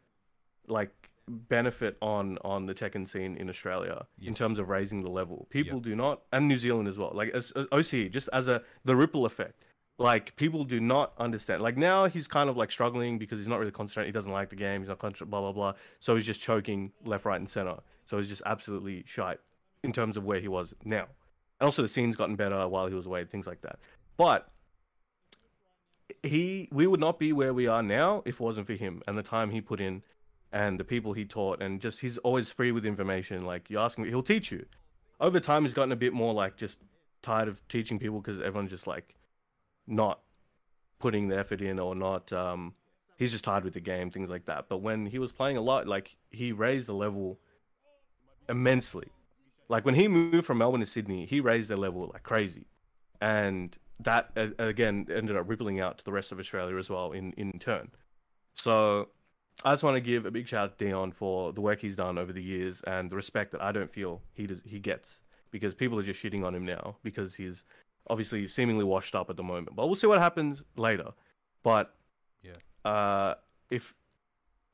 like benefit on on the Tekken scene in Australia in terms of raising the level. People do not, and New Zealand as well. Like as, as OC, just as a the ripple effect. Like people do not understand. Like now he's kind of like struggling because he's not really concentrating. He doesn't like the game. He's not concentrating. Blah blah blah. So he's just choking left, right, and center. So he's just absolutely shite in terms of where he was now. And also the scene's gotten better while he was away, things like that. But he we would not be where we are now if it wasn't for him and the time he put in and the people he taught and just he's always free with information like you ask him he'll teach you over time he's gotten a bit more like just tired of teaching people because everyone's just like not putting the effort in or not um he's just tired with the game things like that. But when he was playing a lot like he raised the level immensely. Like when he moved from melbourne to sydney he raised the level like crazy. And that again ended up rippling out to the rest of Australia as well in in turn. So I just want to give a big shout out to Dion for the work he's done over the years and the respect that I don't feel he he gets because people are just shitting on him now because he's obviously seemingly washed up at the moment. But we'll see what happens later. But Yeah. uh, if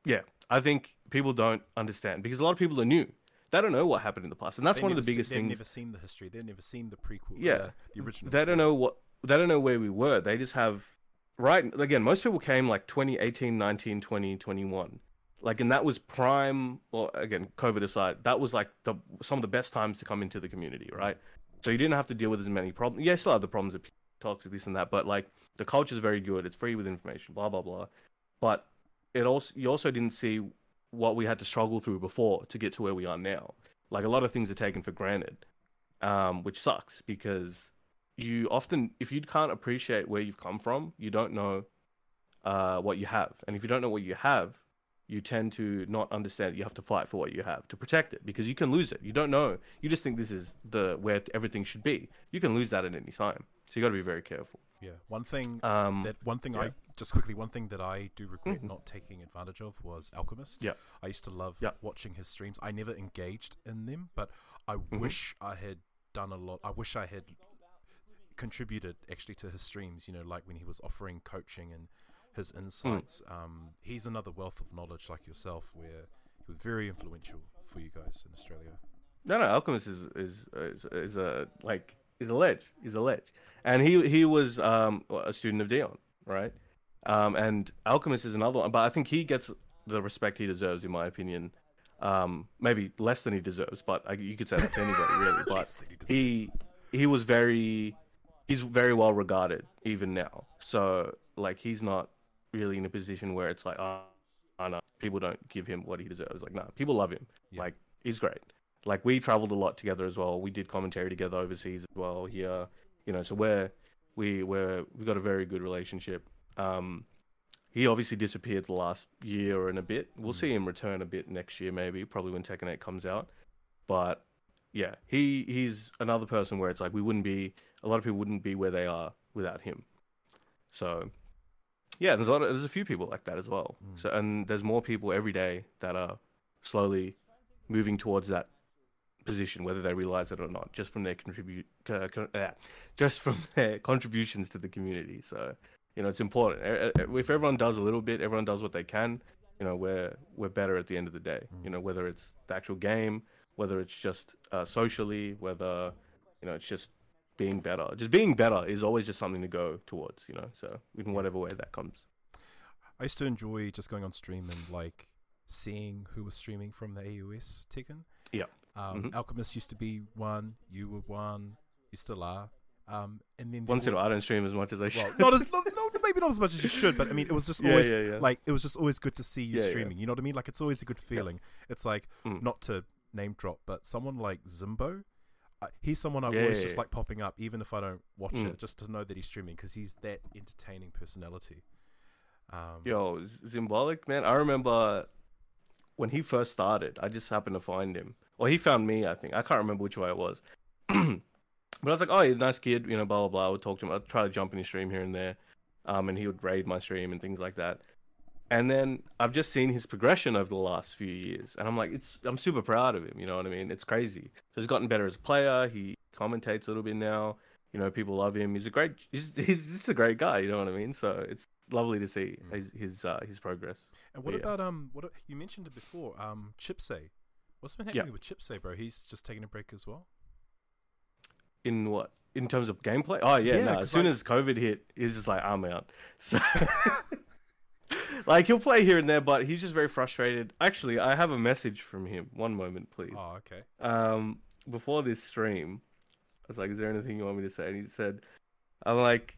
yeah, I think people don't understand because a lot of people are new. They don't know what happened in the past, and that's They've one of the biggest they've things. never seen the history. They've never seen the prequel. Yeah. uh, the original. they don't know what they don't know where we were they just have right again most people came like 2018 19 20 21 like and that was prime well again covid aside that was like the some of the best times to come into the community right so you didn't have to deal with as many problems yeah still have the problems of toxic this and that but like the culture is very good it's free with information blah blah blah. But it also you also didn't see what we had to struggle through before to get to where we are now. Like a lot of things are taken for granted um, which sucks because you often if you can't appreciate where you've come from, you don't know uh, what you have, and if you don't know what you have, you tend to not understand. You have to fight for what you have to protect it because you can lose it. You don't know. You just think this is the where everything should be. You can lose that at any time. So you got to be very careful. Yeah. One thing Um, that one thing yeah. I just quickly one thing that I do regret Mhm. not taking advantage of was Alchemist. Yeah. I used to love Yeah. watching his streams. I never engaged in them, but I Mm-hmm. wish I had done a lot. I wish I had contributed actually to his streams. You know, like when he was offering coaching and his Hmm. insights. Um, he's another wealth of knowledge like yourself, where he was very influential for you guys in Australia. No, no, Alchemist is is is, is a like is a ledge. He's a ledge, and he he was um a student of Dion, right? Um, and Alchemist is another one, but I think he gets the respect he deserves, in my opinion. Um, maybe less than he deserves, but I, you could say that to anybody, [laughs] really. But he he he was very he's very well regarded even now. So like he's not really in a position where it's like oh, oh no, people don't give him what he deserves. Like no, people love him. Yeah. Like he's great. Like we traveled a lot together as well. We did commentary together overseas as well here. You know, so we're we we're we got a very good relationship. Um, he obviously disappeared the last year and a bit. We'll Mm. see him return a bit next year, maybe probably when Tekken 8 comes out. But yeah, he he's another person where it's like we wouldn't be a lot of people wouldn't be where they are without him. So yeah, there's a lot of, there's a few people like that as well. Mm. So and there's more people every day that are slowly moving towards that position, whether they realize it or not, just from their contribute, uh, just from [laughs] their contributions to the community. So you know, it's important. If everyone does a little bit, everyone does what they can. You know, we're we're better at the end of the day. Mm. You know, whether it's the actual game, whether it's just uh, socially, whether you know, it's just being better. Just being better is always just something to go towards. You know, so in whatever way that comes. I used to enjoy just going on stream and like seeing who was streaming from the AUS Tekken. Yeah. Um, Mhm. Alchemist used to be one. You were one. You still are. Um, and then Once in a while, I don't stream as much as I well, should. not as [laughs] not, no, maybe not as much as you should, but I mean, it was just Yeah, always yeah, yeah. like it was just always good to see you streaming. You know what I mean? Like it's always a good feeling. It's like Mm. not to name drop, but someone like Zimbo. He's someone I Yeah, always yeah, just like popping up, even if I don't watch Mm. it, just to know that he's streaming because he's that entertaining personality. Um, Yo, Symbolic, man. I remember when he first started, I just happened to find him. Or he found me, I think. I can't remember which way it was. [clears throat] but I was like, oh, he's a nice kid, you know, blah, blah, blah. I would talk to him. I'd try to jump in his stream here and there. Um, and he would raid my stream and things like that. And then I've just seen his progression over the last few years. And I'm like, it's I'm super proud of him, you know what I mean? It's crazy. So he's gotten better as a player. He commentates a little bit now. You know, people love him. He's a great he's [laughs] he's just a great guy, you know what I mean? So it's lovely to see Mm. his his uh, his progress. And what Yeah. about um? What you mentioned it before? Um, Chipsay. What's been Yeah. happening with Chipsay, bro? He's just taking a break as well. In what? In terms of gameplay? Oh yeah, Yeah, no. As soon I- as COVID hit, he's just like, I'm out. So [laughs] [laughs] like he'll play here and there, but he's just very frustrated. Actually, I have a message from him. One moment, please. Oh, okay. um before this stream i was like is there anything you want me to say and he said i'm like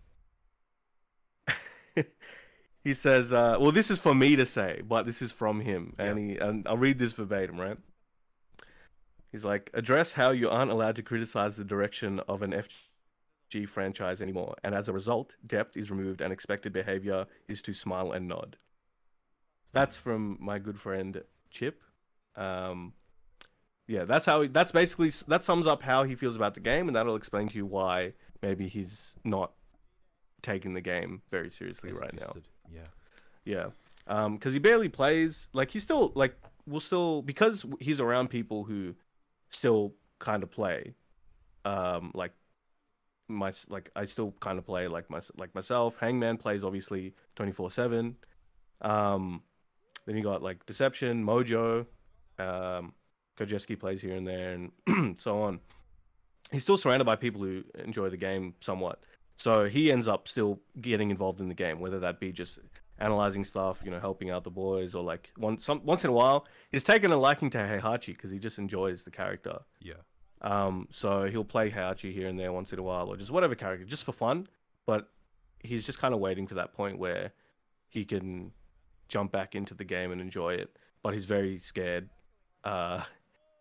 [laughs] he says uh well this is for me to say but this is from him and he and i'll read this verbatim right he's like address how you aren't allowed to criticize the direction of an fg franchise anymore and as a result depth is removed and expected behavior is to smile and nod that's from my good friend chip um yeah, that's how. He, that's basically that sums up how he feels about the game, and that'll explain to you why maybe he's not taking the game very seriously As right now. invested. Yeah. Yeah, um, because he barely plays. Like he's still like we'll still because he's around people who still kind of play. Um, like my like I still kind of play like my like myself. Hangman plays obviously twenty four seven. Um, then you got like Deception, Mojo, um, Kojeski plays here and there, and [clears throat] so on. He's still surrounded by people who enjoy the game somewhat. So he ends up still getting involved in the game, whether that be just analyzing stuff, you know, helping out the boys, or like once some once in a while, he's taken a liking to Heihachi because he just enjoys the character. Yeah. Um, so he'll play Heihachi here and there once in a while, or just whatever character, just for fun. But he's just kind of waiting for that point where he can jump back into the game and enjoy it. But he's very scared uh,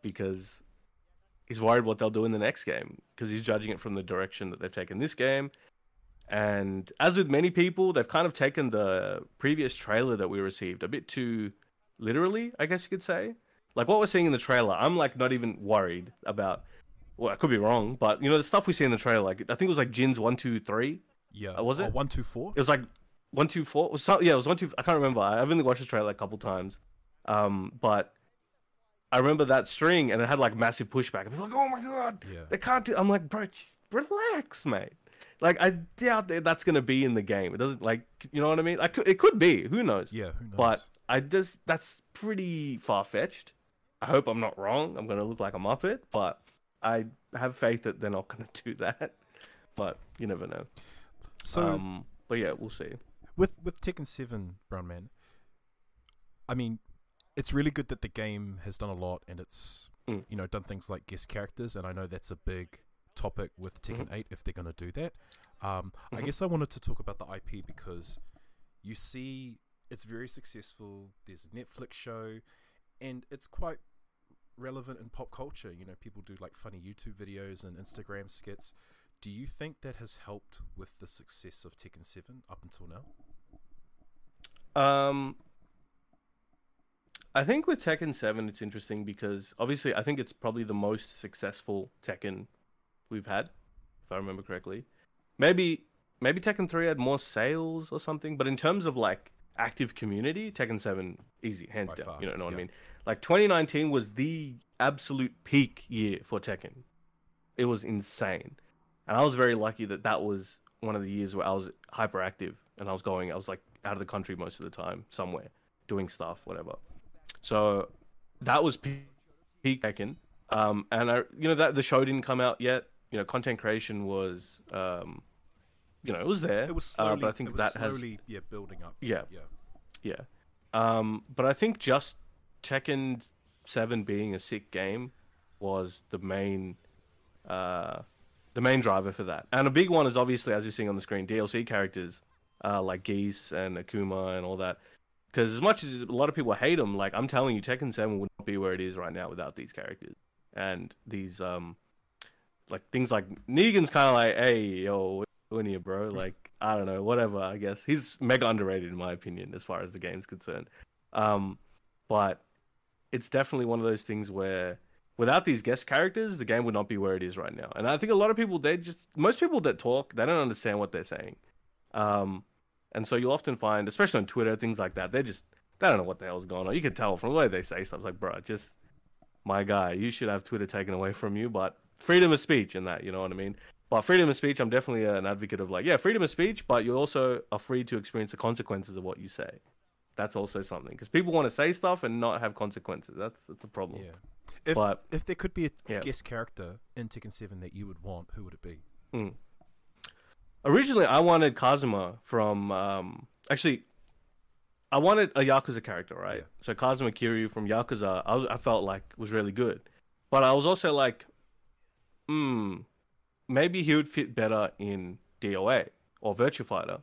because he's worried what they'll do in the next game. because he's judging it from the direction that they've taken this game. And as with many people, they've kind of taken the previous trailer that we received a bit too literally, I guess you could say. Like what we're seeing in the trailer, I'm like not even worried about. Well, I could be wrong, but you know the stuff we see in the trailer. Like I think it was like Jin's one, two, three. Yeah. Uh, was Oh, it? one two four? It was like one, two, four. Was yeah, it was one, two. I can't remember. I've only watched the trailer like, a couple times, um, but I remember that string, and it had like massive pushback. And people like, "Oh my god, Yeah. they can't do." I'm like, bro, relax, mate. Like I doubt that that's gonna be in the game. It doesn't like you know what I mean. I could, it could be. Who knows? Yeah. Who knows? But I just that's pretty far fetched. I hope I'm not wrong. I'm gonna look like a muppet, but I have faith that they're not gonna [laughs] do that. But you never know. so um, but yeah, we'll see. With with Tekken Seven, Brown Man. I mean, it's really good that the game has done a lot and it's Mm. you know done things like guest characters, and I know that's a big topic with Tekken Eight if they're going to do that. Um, I Mhm. guess I wanted to talk about the IP because you see it's very successful. There's a Netflix show, and it's quite relevant in pop culture. You know, people do like funny YouTube videos and Instagram skits. Do you think that has helped with the success of Tekken Seven up until now? Um, I think with Tekken Seven, it's interesting because obviously I think it's probably the most successful Tekken we've had, if I remember correctly. Maybe maybe Tekken Three had more sales or something, but in terms of like active community, Tekken Seven easy hands By down. far, you know, know what yeah. I mean? Like 2019 was the absolute peak year for Tekken. It was insane, and I was very lucky that that was one of the years where I was hyperactive and I was going. I was like out of the country most of the time, somewhere doing stuff, whatever. So that was peak, peak Tekken. Um, and I, you know, that the show didn't come out yet. You know, content creation was, um, you know, it was there. It was uh, slowly, but I think that has slowly, yeah, building up. Yeah. yeah, yeah. Um, but I think just Tekken Seven being a sick game was the main, uh, the main driver for that. And a big one is obviously, as you're seeing on the screen, DLC characters, uh, like Geese and Akuma and all that. Because as much as a lot of people hate them, like I'm telling you, Tekken Seven would not be where it is right now without these characters and these, um, like things like Negan's kind of like, hey, yo, doing here, bro? [laughs] Like, I don't know, whatever. I guess he's mega underrated in my opinion as far as the game's concerned. Um, but it's definitely one of those things where without these guest characters, the game would not be where it is right now. And I think a lot of people, they just most people that talk, they don't understand what they're saying. Um, and so you'll often find, especially on Twitter, things like that, they just they don't know what the hell's going on. You can tell from the way they say stuff. It's like, bro, just my guy, you should have Twitter taken away from you, but freedom of speech and that, you know what I mean? But freedom of speech, I'm definitely an advocate of like, yeah, freedom of speech, but you also are free to experience the consequences of what you say. That's also something because people want to say stuff and not have consequences. That's that's a problem. yeah. If But- if there could be a Yeah. guest character in Tekken Seven that you would want, who would it be? Hmm. Originally, I wanted Kazuma from. Um, actually, I wanted a Yakuza character, right? Yeah. So Kazuma Kiryu from Yakuza, I, was, I felt like was really good, but I was also like, hmm, maybe he would fit better in DOA or Virtua Fighter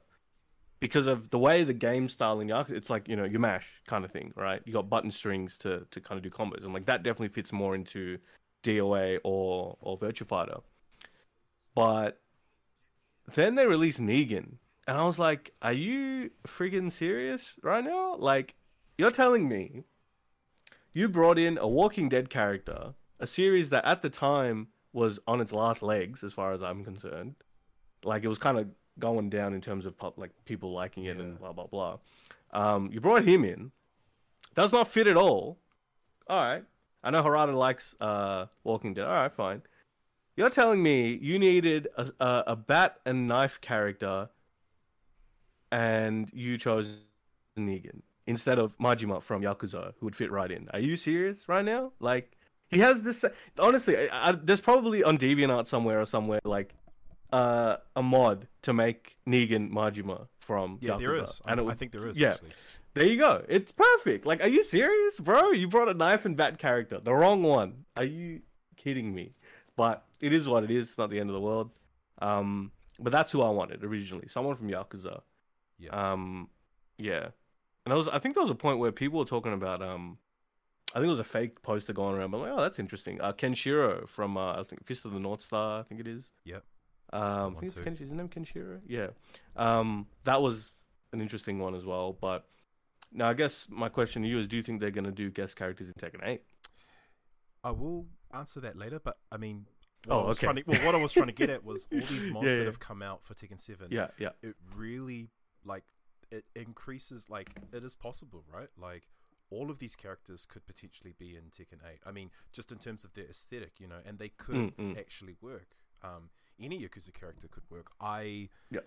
because of the way the game style in Yakuza. It's like you know you mash kind of thing, right? You got button strings to to kind of do combos, and like that definitely fits more into DOA or or Virtua Fighter. But then they released Negan, and I was like, "Are you freaking serious right now? Like, you're telling me you brought in a Walking Dead character, a series that at the time was on its last legs, as far as I'm concerned. Like, it was kind of going down in terms of pop, like people liking it and blah blah blah. Um, you brought him in, does not fit at all. All right, I know Harada likes uh Walking Dead. All right, fine. You're telling me you needed a, a, a bat and knife character, and you chose Negan instead of Majima from Yakuza, who would fit right in. Are you serious right now? Like, he has this. Honestly, I, I, there's probably on DeviantArt somewhere or somewhere like uh, a mod to make Negan Majima from Yeah, Yakuza. there is. and I would- think there is. yeah. Actually. there you go. It's perfect. Like, are you serious, bro? You brought a knife and bat character, the wrong one. Are you kidding me? But it is what it is. It's not the end of the world. Um, but that's who I wanted originally. Someone from Yakuza. Yeah. Um, yeah. And I was, I think there was a point where people were talking about um, I think it was a fake poster going around. But I'm like, oh, that's interesting. Uh, Kenshiro from uh, I think Fist of the North Star. I think it is. Yep. Um, I think it's. Kenshiro. Is his name Kenshiro? Yeah. Um, that was an interesting one as well. But now I guess my question to you is: Do you think they're going to do guest characters in Tekken Eight? I will answer that later, but I mean, what Oh, I was okay. trying to, well, what I was trying to get at was [laughs] all these mods Yeah, that have come out for Tekken Seven. Yeah, yeah. it really like it increases like it is possible, right? Like all of these characters could potentially be in Tekken 8. I mean, just in terms of their aesthetic, you know, and they could Mm, mm. actually work. Um, any Yakuza character could work. I, Yeah.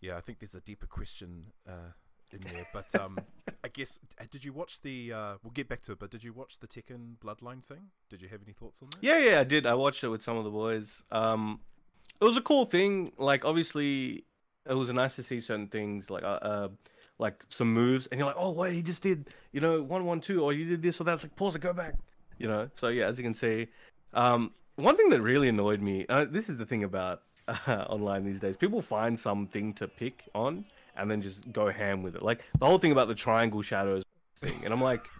yeah, I think there's a deeper question uh, in there, but um, I guess uh, did you watch the? Uh, we'll get back to it, but did you watch the Tekken Bloodline thing? Did you have any thoughts on that? Yeah, yeah, I did. I watched it with some of the boys. Um, it was a cool thing. Like, obviously, it was nice to see certain things, like, uh, uh like some moves, and you're like, oh, wait, he just did, you know, one, one, two, or you did this or that. It's like, pause it, go back, you know. So yeah, as you can see, um, one thing that really annoyed me. Uh, this is the thing about [laughs] uh, online these days. People find something to pick on and then just go ham with it. Like the whole thing about the triangle shadows thing, and I'm like. [laughs]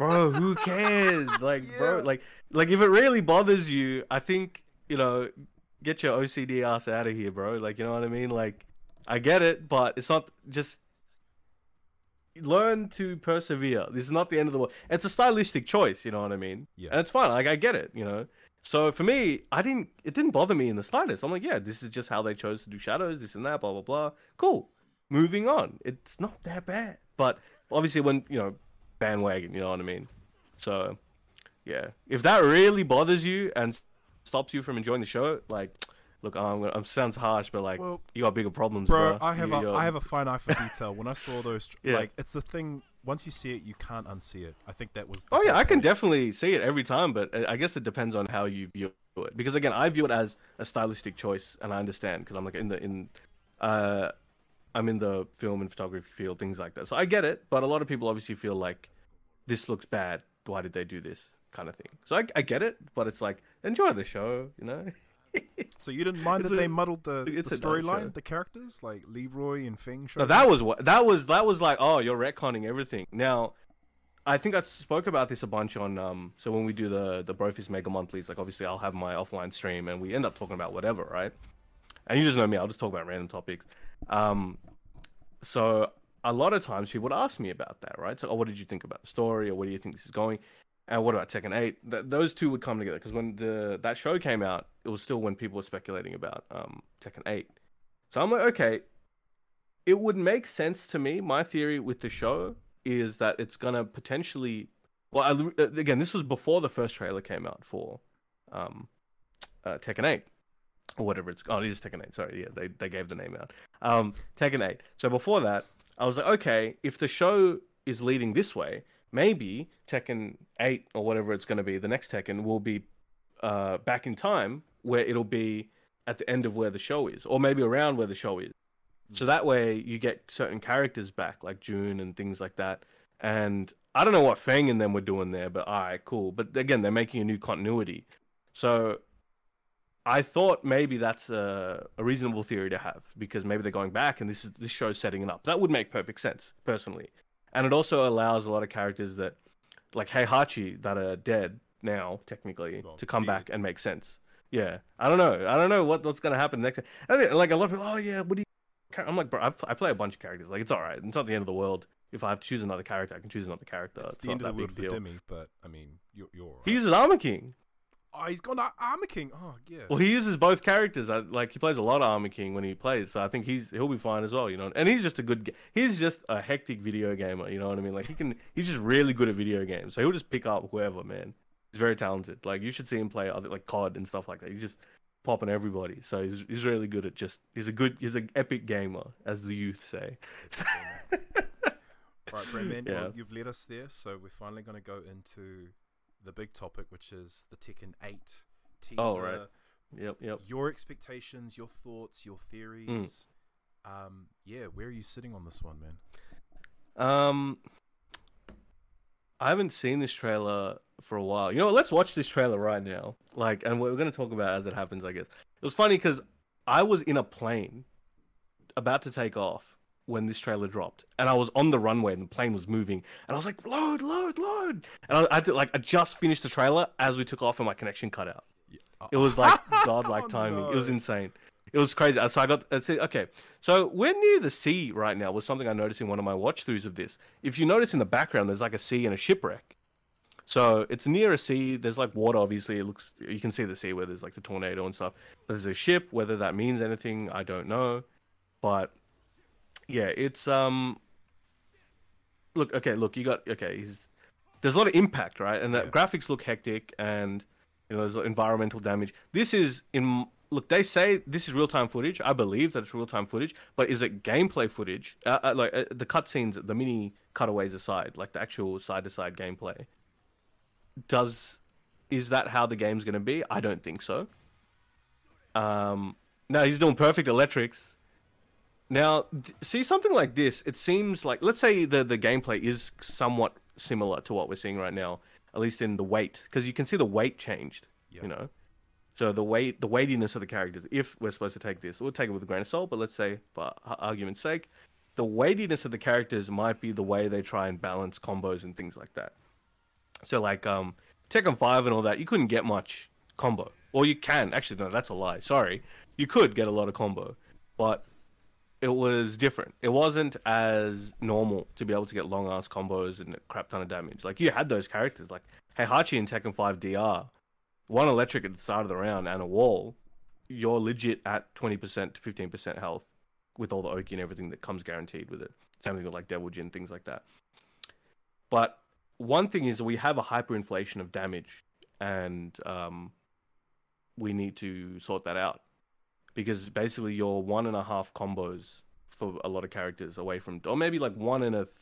bro who cares? Like bro like like if it really bothers you i think you know get your ocd ass out of here bro. Like you know what i mean? Like i get it but it's not just learn to persevere. This is not the end of the world. It's a stylistic choice you know what i mean? Yeah. and it's fine like i get it you know? So for me i didn't it didn't bother me in the slightest. I'm like yeah this is just how they chose to do shadows this and that blah blah blah. Cool moving on it's not that bad but obviously when you know bandwagon you know what i mean so yeah if that really bothers you and stops you from enjoying the show like look i'm i'm sounds harsh but like Well, you got bigger problems bro, bro, I have You- a I have a fine eye for detail. When I saw those, [laughs] Yeah. like it's the thing. Once you see it, you can't unsee it. I think that was. Oh yeah, I can definitely see it every time, but I I guess it depends on how you view it. Because again, I view it as a stylistic choice, and I understand because I'm like in the in, uh, I'm in the film and photography field, things like that. So I get it, but a lot of people obviously feel like this looks bad. Why did they do this? Kind of thing. So I, I get it, but it's like enjoy the show, you know. So you didn't mind [laughs] It's that they muddled the, the a storyline, the characters like Leroy and Feng. No, that was what that was. That was like, oh, you're retconning everything. Now, I think I spoke about this a bunch on. Um, so when we do the the Brofist Mega Monthlies, like obviously I'll have my offline stream, and we end up talking about whatever, right? And you just know me, I'll just talk about random topics. Um, so a lot of times people would ask me about that, right? So, oh, what did you think about the story, or where do you think this is going? And what about Tekken Eight? Th- those two would come together because when the that show came out, it was still when people were speculating about um Tekken Eight. So I'm like, okay, it would make sense to me. My theory with the show is that it's gonna potentially. Well, I, again, this was before the first trailer came out for um, uh, Tekken 8 or whatever it's. Oh, it is Tekken 8. Sorry, yeah, they they gave the name out. Um, Tekken 8. So before that, I was like, okay, if the show is leading this way, maybe Tekken 8 or whatever it's gonna be, the next Tekken will be uh, back in time where it'll be at the end of where the show is, or maybe around where the show is. So that way you get certain characters back, like June and things like that. And I don't know what Fang and them were doing there, but all right, cool. But again, they're making a new continuity. So I thought maybe that's a, a reasonable theory to have because maybe they're going back and this is this show's setting it up. That would make perfect sense, personally. And it also allows a lot of characters that, like Heihachi, that are dead now technically, Well, to come back and make sense. Yeah, I don't know. I don't know what, what's gonna happen next. I think, like a lot of people, oh yeah, what do you? I'm like, bro, I've, I play a bunch of characters. Like, it's all right. It's not the end of the world. If I have to choose another character, I can choose another character. It's It's, the not end of the world for deal. Demi, but I mean, you're you're. all He uses Armor King. Oh, he's gone Ar- Armor King. Oh yeah. Well, he uses both characters. I, like he plays a lot of Armor King when he plays, so I think he's he'll be fine as well. You know, and he's just a good. He's just a hectic video gamer. You know what I mean? Like he can. He's just really good at video games. So he'll just pick up whoever. Man, he's very talented. Like you should see him play other like COD and stuff like that. He's just popping everybody. So he's he's really good at just. He's a good. He's an epic gamer, as the youth say. [laughs] Right, Brandman, Yeah. well, you've led us there, so we're finally going to go into the big topic, which is the Tekken 8 teaser. Oh, right. yep. Yep. Your expectations, your thoughts, your theories. Um, yeah, where are you sitting on this one, man? Um, I haven't seen this trailer for a while. You know, let's watch this trailer right now. Like, and we're gonna talk about it as it happens. I guess it was funny because I was in a plane about to take off when this trailer dropped, and I was on the runway and the plane was moving, and I was like, "Load, load, load!" And I, I had to like I just finished the trailer as we took off, and my connection cut out. It was like [laughs] oh, godlike Oh, timing. It was insane. It was crazy. Uh, so I got I said, okay. So we're near the sea right now. Was something I noticed in one of my watch throughs of this. If you notice in the background, there's like a sea and a shipwreck. So it's near a sea. There's like water. Obviously, it looks you can see the sea where there's like the tornado and stuff. But there's a ship. Whether that means anything, I don't know. But yeah, it's um. Look, okay, look, you got okay. He's, there's a lot of impact, right? And the Yeah. graphics look hectic, and you know, there's environmental damage. This is in look. They say this is real time footage. I believe that it's real time footage, but is it gameplay footage? Uh, uh, like uh, the cutscenes, the mini cutaways aside, like the actual side to side gameplay. Does is that how the game's going to be? I don't think so. Um, no, he's doing perfect electrics. Now, th- see something like this. It seems like let's say the the gameplay is somewhat similar to what we're seeing right now, at least in the weight, because you can see the weight changed. Yeah. You know, so the weight, the weightiness of the characters. If we're supposed to take this, we'll take it with a grain of salt. But let's say, for argument's sake, the weightiness of the characters might be the way they try and balance combos and things like that. So like um Tekken 5 and all that, you couldn't get much combo. Or you can. Actually no, that's a lie. Sorry. You could get a lot of combo, but it was different. It wasn't as normal to be able to get long ass combos and a crap ton of damage. Like you had those characters like Heihachi in Tekken 5 DR, one electric at the start of the round and a wall, you're legit at 20% to 15% health with all the Oki and everything that comes guaranteed with it. Same thing with like Devil Jin, things like that. But one thing is we have a hyperinflation of damage, and um, we need to sort that out because basically you're one and a half combos for a lot of characters away from, or maybe like one and a, th-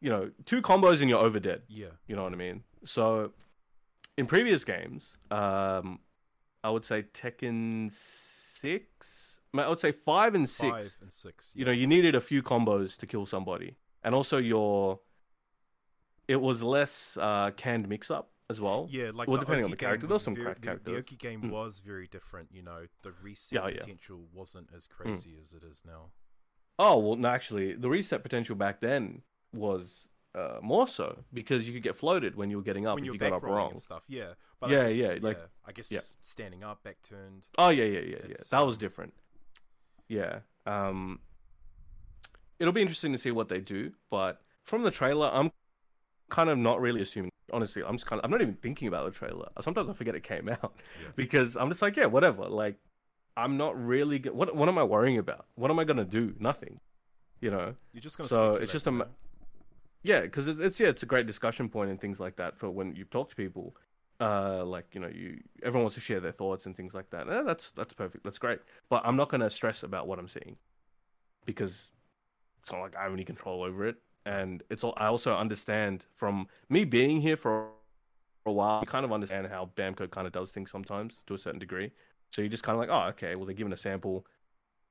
you know, two combos and you're over dead. Yeah. You know what I mean? So, in previous games, um, I would say Tekken six. I would say five and six Five and six. you know you needed a few combos to kill somebody and also your it was less uh canned mix up as well Yeah, like Well, depending on the character, there's some very, crack the, the characters. Oki game Mm. was very different. You know, the reset Yeah, yeah. potential wasn't as crazy as it is now. oh well no actually the reset potential back then was uh more so because you could get floated when you were getting up when if you're got up wrong and stuff, yeah. But Yeah, I, yeah, like- I guess yeah. just standing up, back turned. oh yeah yeah yeah yeah that was different yeah um it'll be interesting to see what they do but from the trailer i'm kind of not really assuming honestly i'm just kind of i'm not even thinking about the trailer. Sometimes i forget it came out. Yeah. [laughs] because i'm just like yeah whatever. Like i'm not really go- what what am i worrying about? What am i gonna do? Nothing. You know? You're just gonna. So, it's just a yeah because it's, it's yeah it's a great discussion point and things like that for when you talk to people. Uh like you know you everyone wants to share their thoughts and things like that. Eh, that's that's perfect. That's great. But i'm not going to stress about what i'm seeing. Because it's not like i have any control over it and it's all i also understand from me being here for a while you kind of understand how bamco kind of does things sometimes to a certain degree. So you're just kind of like oh okay well they're given a sample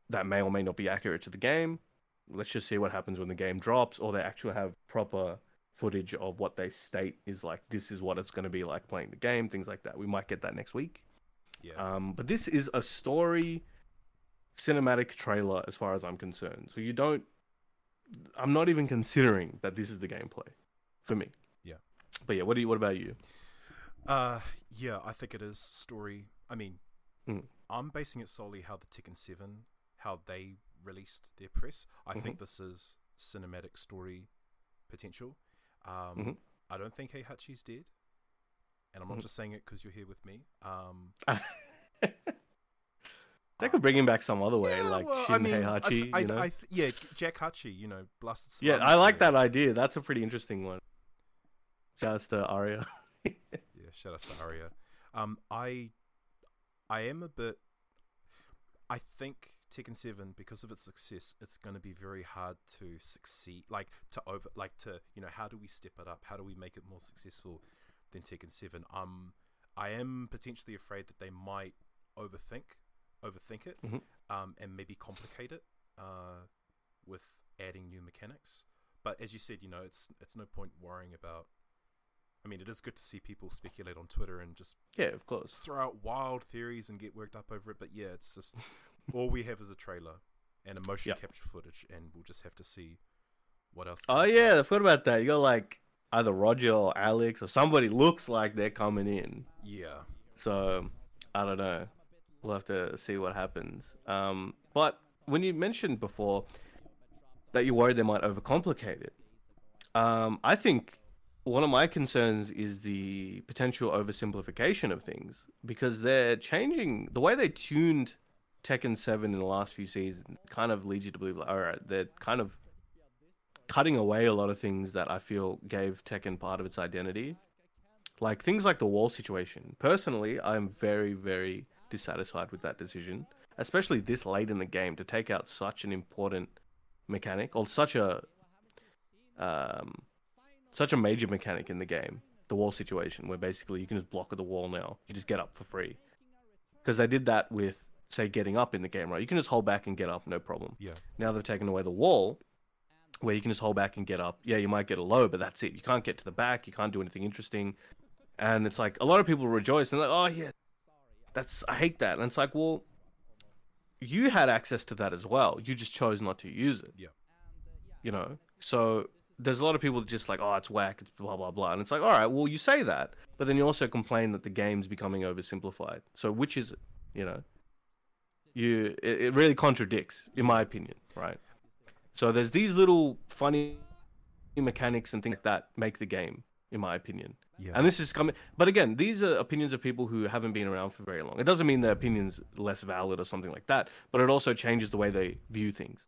that may or may not be accurate to the game. Let's just see what happens when the game drops or they actually have proper footage of what they state is like this is what it's going to be like playing the game things like that. We might get that next week. Yeah. um, but this is a story cinematic trailer as far as i'm concerned. So you don't i'm not even considering that this is the gameplay for me Yeah. but yeah what do you what about you Uh, yeah, I think it is story. I mean, Mm. I'm basing it solely how the Tekken Seven, how they released their press. I Mm-hmm. think this is cinematic story potential. Um, Mhm. I don't think Heihachi's dead, and I'm not Mhm. just saying it because you're here with me. Um, [laughs] they could bring him back some other way yeah, like well, shin I mean, I heihachi th- I, you know I yeah, Jack Hachi, you know, blasted. yeah i like there. that idea that's a pretty interesting one Shouts to Arya. [laughs] Yeah, shout out to Aria. Um, I, I am a bit. I think Tekken Seven, because of its success, it's going to be very hard to succeed. Like to over, like to you know, how do we step it up? How do we make it more successful than Tekken Seven? Um, I am potentially afraid that they might overthink, overthink it, Mhm. um, and maybe complicate it, uh, with adding new mechanics. But as you said, you know, it's it's no point worrying about. I mean, it is good to see people speculate on Twitter and just yeah, of course. throw out wild theories and get worked up over it. But yeah, it's just [laughs] all we have is a trailer, and a motion Yep. capture footage, and we'll just have to see what else. Oh yeah, out. I forgot about that. You got like either Roger or Alex or somebody looks like they're coming in. yeah, So I don't know. We'll have to see what happens. Um, but when you mentioned before that you're worried they might overcomplicate it, um, I think one of my concerns is the potential oversimplification of things because they're changing the way they tuned Tekken 7 in the last few seasons. Kind of leads you to believe, like, all right, they're kind of cutting away a lot of things that I feel gave Tekken part of its identity like things like the wall situation. Personally, I'm very, very dissatisfied with that decision, especially this late in the game to take out such an important mechanic or such a um, such a major mechanic in the game. The wall situation, where basically you can just block at the wall now. You just get up for free. Because they did that with, say, getting up in the game, right? You can just hold back and get up, no problem. yeah, Now they've taken away the wall, where you can just hold back and get up. Yeah, you might get a low, but that's it. You can't get to the back. You can't do anything interesting. And it's like a lot of people rejoice and like, "Oh yeah, that's I hate that." And it's like, well, you had access to that as well. You just chose not to use it. Yeah. You know, so there's a lot of people that just like, "Oh, it's whack. It's blah blah blah." And it's like, all right, well, you say that, but then you also complain that the game's becoming oversimplified. So which is it? You know, you it, it really contradicts, in my opinion, right? So there's these little funny mechanics and things like that make the game, in my opinion. Yeah. And this is coming, but again, these are opinions of people who haven't been around for very long. It doesn't mean their opinions less valid or something like that, but it also changes the way they view things.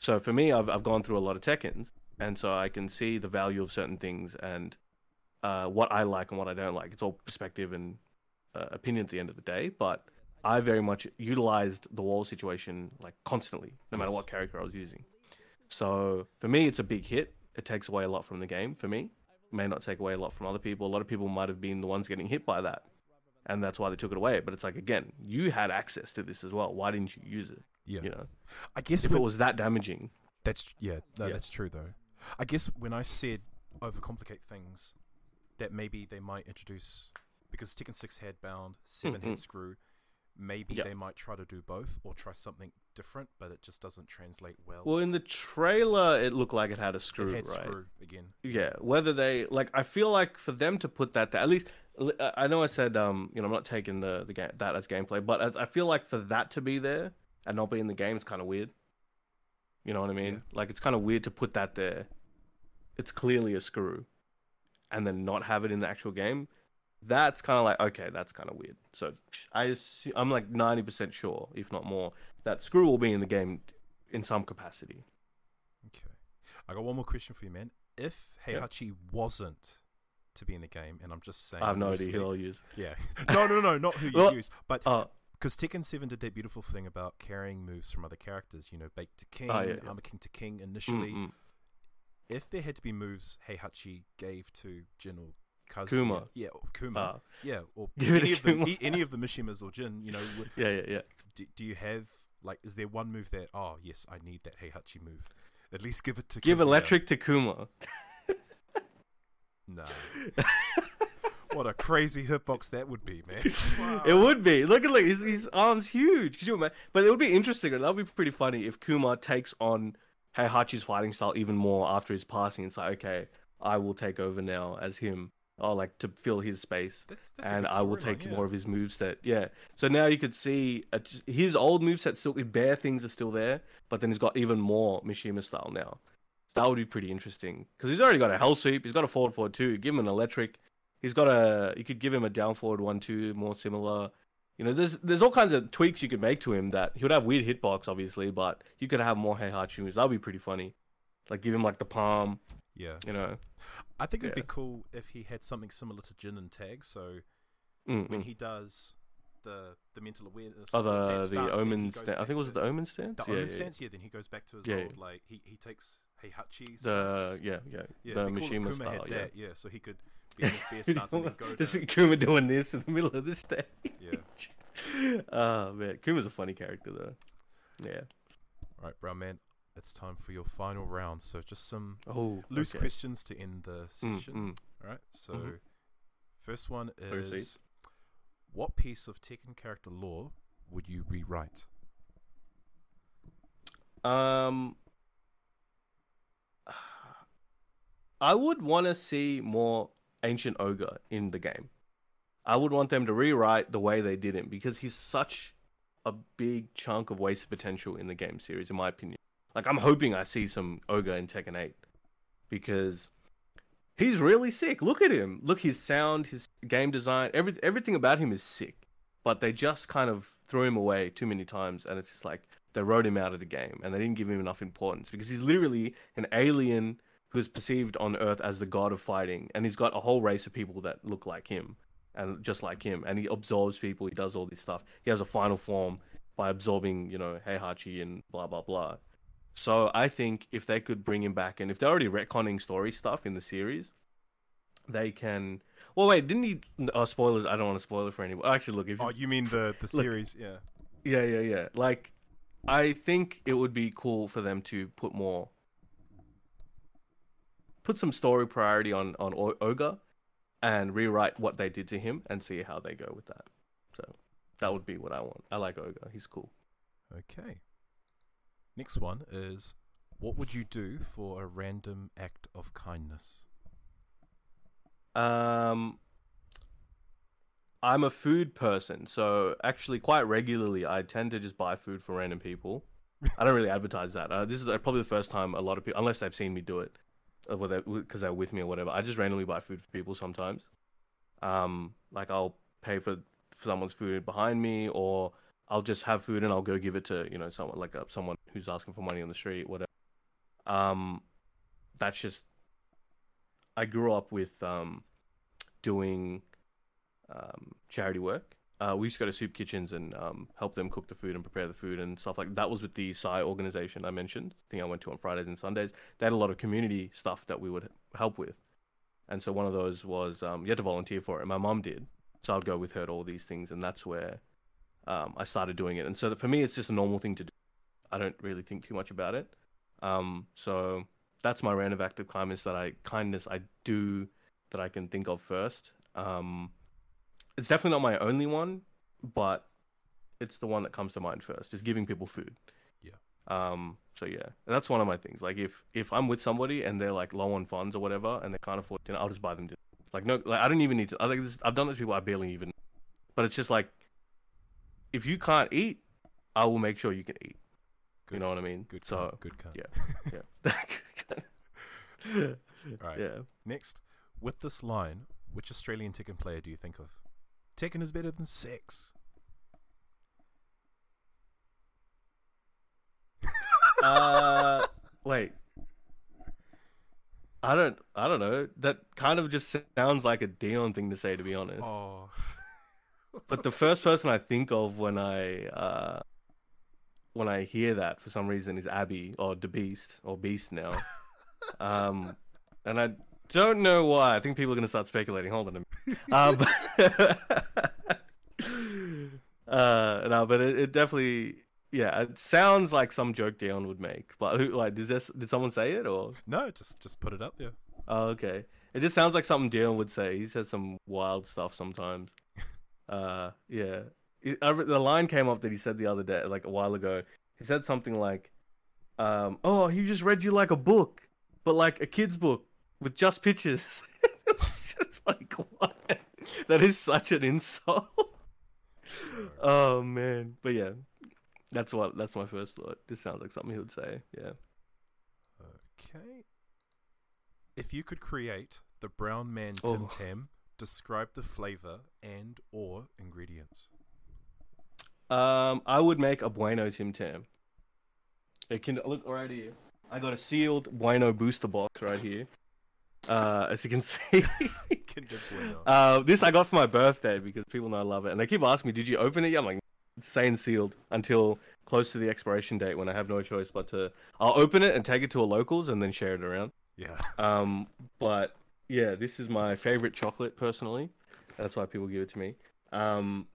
So for me, I've I've gone through a lot of Tekkens, and so I can see the value of certain things and uh, what I like and what I don't like. It's all perspective and uh, opinion at the end of the day, but I very much utilized the wall situation like constantly, no matter Yes. what character I was using. So for me, it's a big hit. It takes away a lot from the game for me. May not take away a lot from other people. A lot of people might have been the ones getting hit by that, and that's why they took it away. But it's like again, you had access to this as well. Why didn't you use it? yeah. You know, I guess if when- it was that damaging, That's yeah, no, Yeah. that's true though. I guess when I said overcomplicate things, that maybe they might introduce because Tekken Six had bound, 7 Mhm. had screw. Maybe Yep. they might try to do both or try something different, but it just doesn't translate well. well, in the trailer, it looked like it had a screw, it had right? screw again. Yeah, whether they like, I feel like for them to put that there, at least I I know I said, um, you know, I'm not taking the the game that as gameplay, but I I feel like for that to be there and not be in the game, is kind of weird. You know what I mean? Yeah. Like it's kind of weird to put that there. It's clearly a screw, and then not have it in the actual game. That's kind of like okay, that's kind of weird. So I assu- I'm like 90% sure, if not more, that screw will be in the game in some capacity. Okay. I got one more question for you, man. If. Heihachi wasn't to be in the game, and I'm just saying, I have no idea who I'll use. Yeah. [laughs] no, no, no, not who you Well, use, but Oh, because Tekken Seven did that beautiful thing about carrying moves from other characters. You know, Bake to King, Oh, yeah, yeah. Armor King to King. Initially, mm. if there had to be moves Heihachi gave to Jin or Kuma. yeah, or Kuma, Ah. yeah, or [laughs] any of Kuma. e- any of the Mishimas or Jin, you know, w- yeah, yeah, yeah. do, do you have like, is there one move that? Oh, yes, I need that Heihachi move. At least give it to Kuma. Give Kazuya. electric to Kuma. [laughs] no. what a crazy hitbox that would be, man. [laughs] It would be. Look at like his, his arms huge. Could you imagine? But it would be interesting. That would be pretty funny if Kuma takes on Heihachi's fighting style even more after his passing. It's like, okay, I will take over now as him. Or like to fill his space. That's, that's and I will take yeah. more of his moveset. Yeah. So now you could see uh, his old moveset still, the bare things are still there, but then he's got even more Mishima style now. That would be pretty interesting because he's already got a hell sweep. He's got a forward forward two. Give him an electric. He's got a. You could give him a down forward one two, more similar. You know, there's there's all kinds of tweaks you could make to him that he would have weird hitbox, obviously, but you could have more Heihachi moves. That would be pretty funny. Like give him like the palm. Yeah. You know. I think it'd be cool if he had something similar to Jin and Tag. So Mm, when mm. he does the the mental awareness, Oh, the the omen. goes Sta- I think it was to- the omen stance. the yeah, omen yeah, stance. Yeah, then he goes back to his Yeah, old yeah. like he, he takes Heihachi. The yeah yeah, yeah, the it'd be cool if Mishima Kuma style. Yeah. that. Yeah, so he could be in his best [laughs] stance and then go. To, see Kuma doing this in the middle of this stage. yeah. Oh [laughs] man, Kuma's a funny character though. Yeah. All right, brown man. It's time for your final round. So just some Oh, loose okay. questions to end the Mm, session. mm. All right. So Mhm. first one is what piece of Tekken character lore would you rewrite? Um, I would want to see more ancient ogre in the game. I would want them to rewrite the way they did him because he's such a big chunk of wasted potential in the game series, in my opinion. Like I'm hoping I see some ogre in Tekken 8 because he's really sick. Look at him. Look his sound, his game design, every, everything about him is sick. But they just kind of threw him away too many times, and it's just like they wrote him out of the game, and they didn't give him enough importance because he's literally an alien who is perceived on Earth as the god of fighting, and he's got a whole race of people that look like him and just like him, and he absorbs people. He does all this stuff. He has a final form by absorbing, you know, Heihachi and blah blah blah. So I think if they could bring him back, and if they're already retconning story stuff in the series, they can. Well, wait, didn't he? Oh, spoilers! I don't want to spoil it for anyone. Actually, look, if Oh, you mean the the Look. series? Yeah. yeah, yeah, yeah. Like, I think it would be cool for them to put more, put some story priority on on O- Ogre, and rewrite what they did to him and see how they go with that. So that would be what I want. I like Ogre. He's cool. Okay. Next one is what would you do for a random act of kindness? Um, I'm a food person, so actually, quite regularly, I tend to just buy food for random people. I don't really advertise that. Uh, this is uh, probably the first time a lot of people, unless they've seen me do it, because they're with me or whatever. I just randomly buy food for people sometimes. Um, like I'll pay for, for someone's food behind me, or I'll just have food and I'll go give it to you know someone like uh, someone who's asking for money on the street, whatever. Um, that's just I grew up with um, doing um, charity work. Uh, we used to go to soup kitchens and um, help them cook the food and prepare the food and stuff like that. Was with the Psy organization I mentioned. I think I went to on Fridays and Sundays. They had a lot of community stuff that we would help with, and so one of those was um, you had to volunteer for it. My mom did, so I'd go with her to all these things, and that's where um, I started doing it. And so for me, it's just a normal thing to do. I don't really think too much about it. Um, so that's my random act of kindness that I kindness I do that I can think of first. Um, it's definitely not my only one, but it's the one that comes to mind first. Is giving people food. Yeah. Um. So yeah, that's one of my things. Like if if I'm with somebody and they're like low on funds or whatever, and they can't afford dinner, I'll just buy them dinner. Like no, like I don't even need to. I like this. I've done this to people I barely even. But it's just like, if you can't eat, I will make sure you can eat. Good, You know what I mean? Good. So cut, good cut. yeah. [laughs] yeah. All right. yeah. Next, with this line, which Australian Tekken player do you think of? Tekken is better than sex. [laughs] Uh, wait. I don't. I don't know. That kind of just sounds like a Dion thing to say, to be honest. Oh. [laughs] But the first person I think of when I uh, when I hear that for some reason is Abby or the Beast or Beast now. um, and I don't know why. I think people are gonna start speculating. Hold on a minute. Um, [laughs] uh, no, but it, it definitely. Yeah, it sounds like some joke Dion would make, but who like does this? Did someone say it or? no, just just put it up there. Oh, okay. It just sounds like something Dion would say. He says some wild stuff sometimes. Uh, yeah. It- I the line came up that he said the other day, like a while ago. He said something like, um, "Oh, he just read you like a book, but like a kid's book with just pictures." [laughs] it's just like what? That is such an insult. oh man, but yeah, that's what that's my first thought. This sounds like something he would say. Yeah. Okay. If you could create the brown man Oh. Tim Tam, describe the flavor and or ingredients. Um, I would make a Bueno Tim Tam. It can look right here. I got a sealed Bueno booster box right here. Uh, as you can [laughs] see, [laughs] Bueno. uh, this I got for my birthday because people know I love it, and they keep asking me, "Did you open it?" yet?" I'm like, "It's saying sealed until close to the expiration date when I have no choice but to. I'll open it and take it to a locals and then share it around. yeah. Um, but yeah, this is my favorite chocolate personally. That's why people give it to me. Um,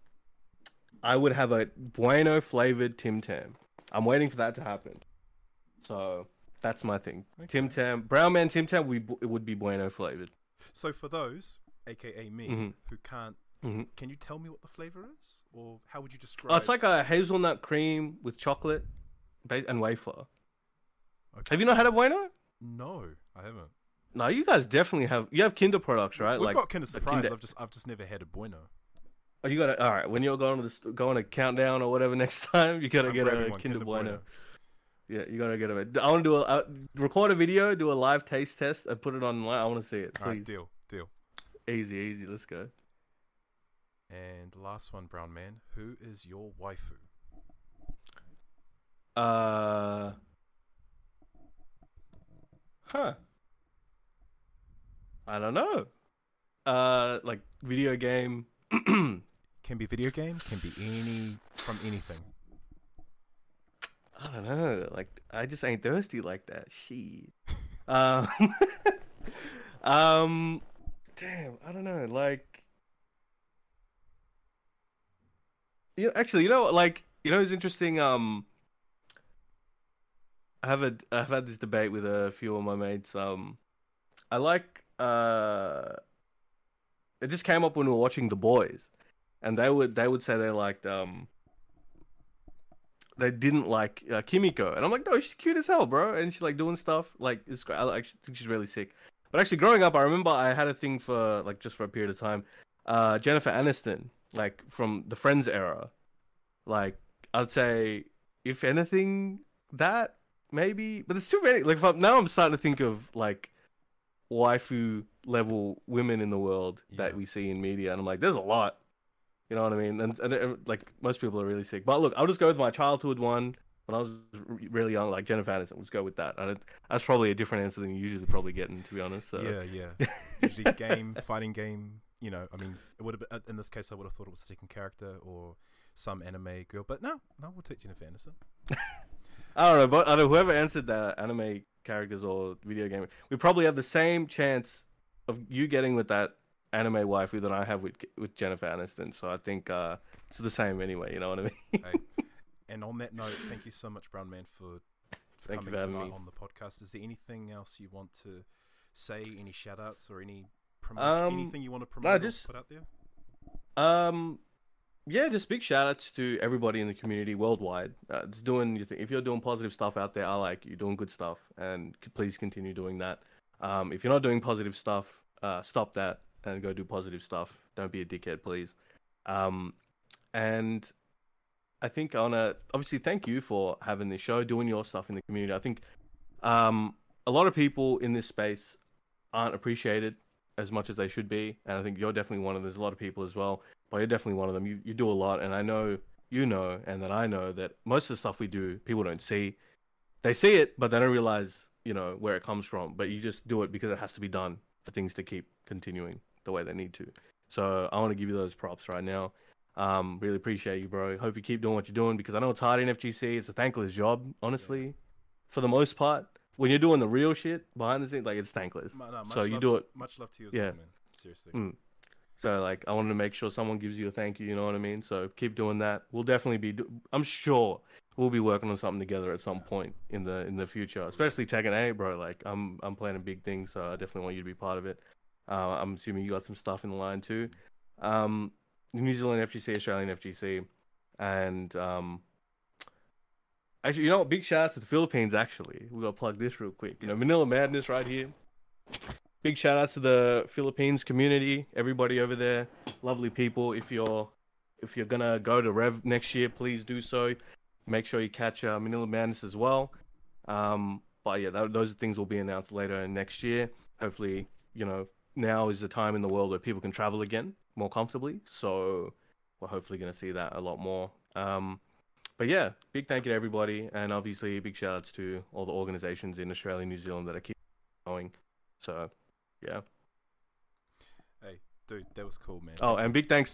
I would have a Bueno flavored Tim Tam. I'm waiting for that to happen. So that's my thing. Tim Tam, brown man Tim Tam, we it would be Bueno flavored. So for those, aka me, Mhm. who can't, Mhm. can you tell me what the flavor is, or how would you describe? Oh, it's like a hazelnut cream with chocolate and wafer. Okay. Have you not had a bueno? No, I haven't. No, you guys definitely have. You have Kinder products, right? Like, we've like, got Kinder Surprise. Kinder- I've just I've just never had a Bueno. Oh, you gotta. All right, when you're going to the, going to countdown or whatever [laughs] next time, you gotta I'm get a Kinder, Kinder bueno. Bueno. Yeah, you gotta get them. I want to do a uh, record a video, do a live taste test, and put it online. I want to see it. All right, Please, deal, deal. easy, easy. Let's go. And last one, brown man. Who is your waifu? Uh, huh. I don't know. Uh, like video game. [clears throat] Can be video game. Can be any from anything. I don't know. Like I just ain't thirsty like that. Shit. [laughs] um, [laughs] um, damn. I don't know. Like, you know, actually, you know, like, you know, it's interesting. Um, I have a, I've had this debate with a few of my mates. Um, I like, uh, it just came up when we were watching The Boys, and they would, they would say they liked, um they didn't like uh, Kimiko, and I'm like, no, she's cute as hell, bro, and she's like doing stuff like it's great. I actually think she's really sick. But actually, growing up, I remember I had a thing for like just for a period of time, uh, Jennifer Aniston, like from the Friends era. Like I'd say, if anything, that maybe, but there's too many. Like I'm- now, I'm starting to think of like waifu level women in the world that we see in media, and I'm like, there's a lot. You know what I mean? And, and uh, like most people are really sick. But look, I'll just go with my childhood one when I was really young, like Jennifer Aniston. Let's go with that. I don't, that's probably a different answer than you usually probably getting, to be honest. So Yeah, yeah. [laughs] Usually game, fighting game. You know, I mean, it would have been in this case. I would have thought it was a second character or some anime girl, but no, no, we'll take Jennifer Aniston. [laughs] I don't know, but I don't know, whoever answered that anime characters or video game, we probably have the same chance of you getting with that anime waifu than I have with with Jennifer Aniston. So I think uh, it's the same anyway. You know what I mean? Hey. And on that note, thank you so much, Brown Man, for, for Thank coming tonight me. on the podcast. Is there anything else you want to say? Any shout outs or any promotion? Um, anything you want to promote just- or put out there? Um, yeah, just big shout outs to everybody in the community worldwide. Uh, it's doing you think if you're doing positive stuff out there, I like you're doing good stuff, and please continue doing that. Um, if you're not doing positive stuff, uh, stop that and go do positive stuff. Don't be a dickhead, please. Um, and I think I wanna obviously thank you for having this show, doing your stuff in the community. I think um, a lot of people in this space aren't appreciated as much as they should be, and I think you're definitely one of. There's a lot of people as well, but you're definitely one of them. You you do a lot, and I know you know, and that I know that most of the stuff we do, people don't see. They see it, but they don't realize you know where it comes from. But you just do it because it has to be done for things to keep continuing the way they need to. So I want to give you those props right now. Um, really appreciate you, bro. Hope you keep doing what you're doing because I know it's hard in FGC. It's a thankless job, honestly, for the most part. When you're doing the real shit behind the scenes, like it's thankless. Ma- no, so you do to- it. Much love to you as Yeah. well, man. Seriously. Mm. So like, I wanted to make sure someone gives you a thank you. You know what I mean? So keep doing that. We'll definitely be. Do- I'm sure we'll be working on something together at some point in the in the future. Especially Tekken 8, bro. Like, I'm I'm planning big things, so I definitely want you to be part of it. Uh, I'm assuming you got some stuff in the line too. Um, New Zealand FGC, Australian FGC, and um. Actually, you know? Big shout out to the Philippines. Actually, we gotta plug this real quick. You know, Manila Madness right here. Big shout out to the Philippines community, everybody over there, lovely people. If you're if you're gonna go to Rev next year, please do so. Make sure you catch uh, Manila Madness as well. Um, but yeah, tho- those things will be announced later next year. Hopefully, you know, now is the time in the world where people can travel again more comfortably. So we're hopefully gonna see that a lot more. Um, but yeah, big thank you to everybody, and obviously big shout outs to all the organizations in Australia and New Zealand that are keep going. So yeah. Hey, dude, that was cool, man. Oh, and big thanks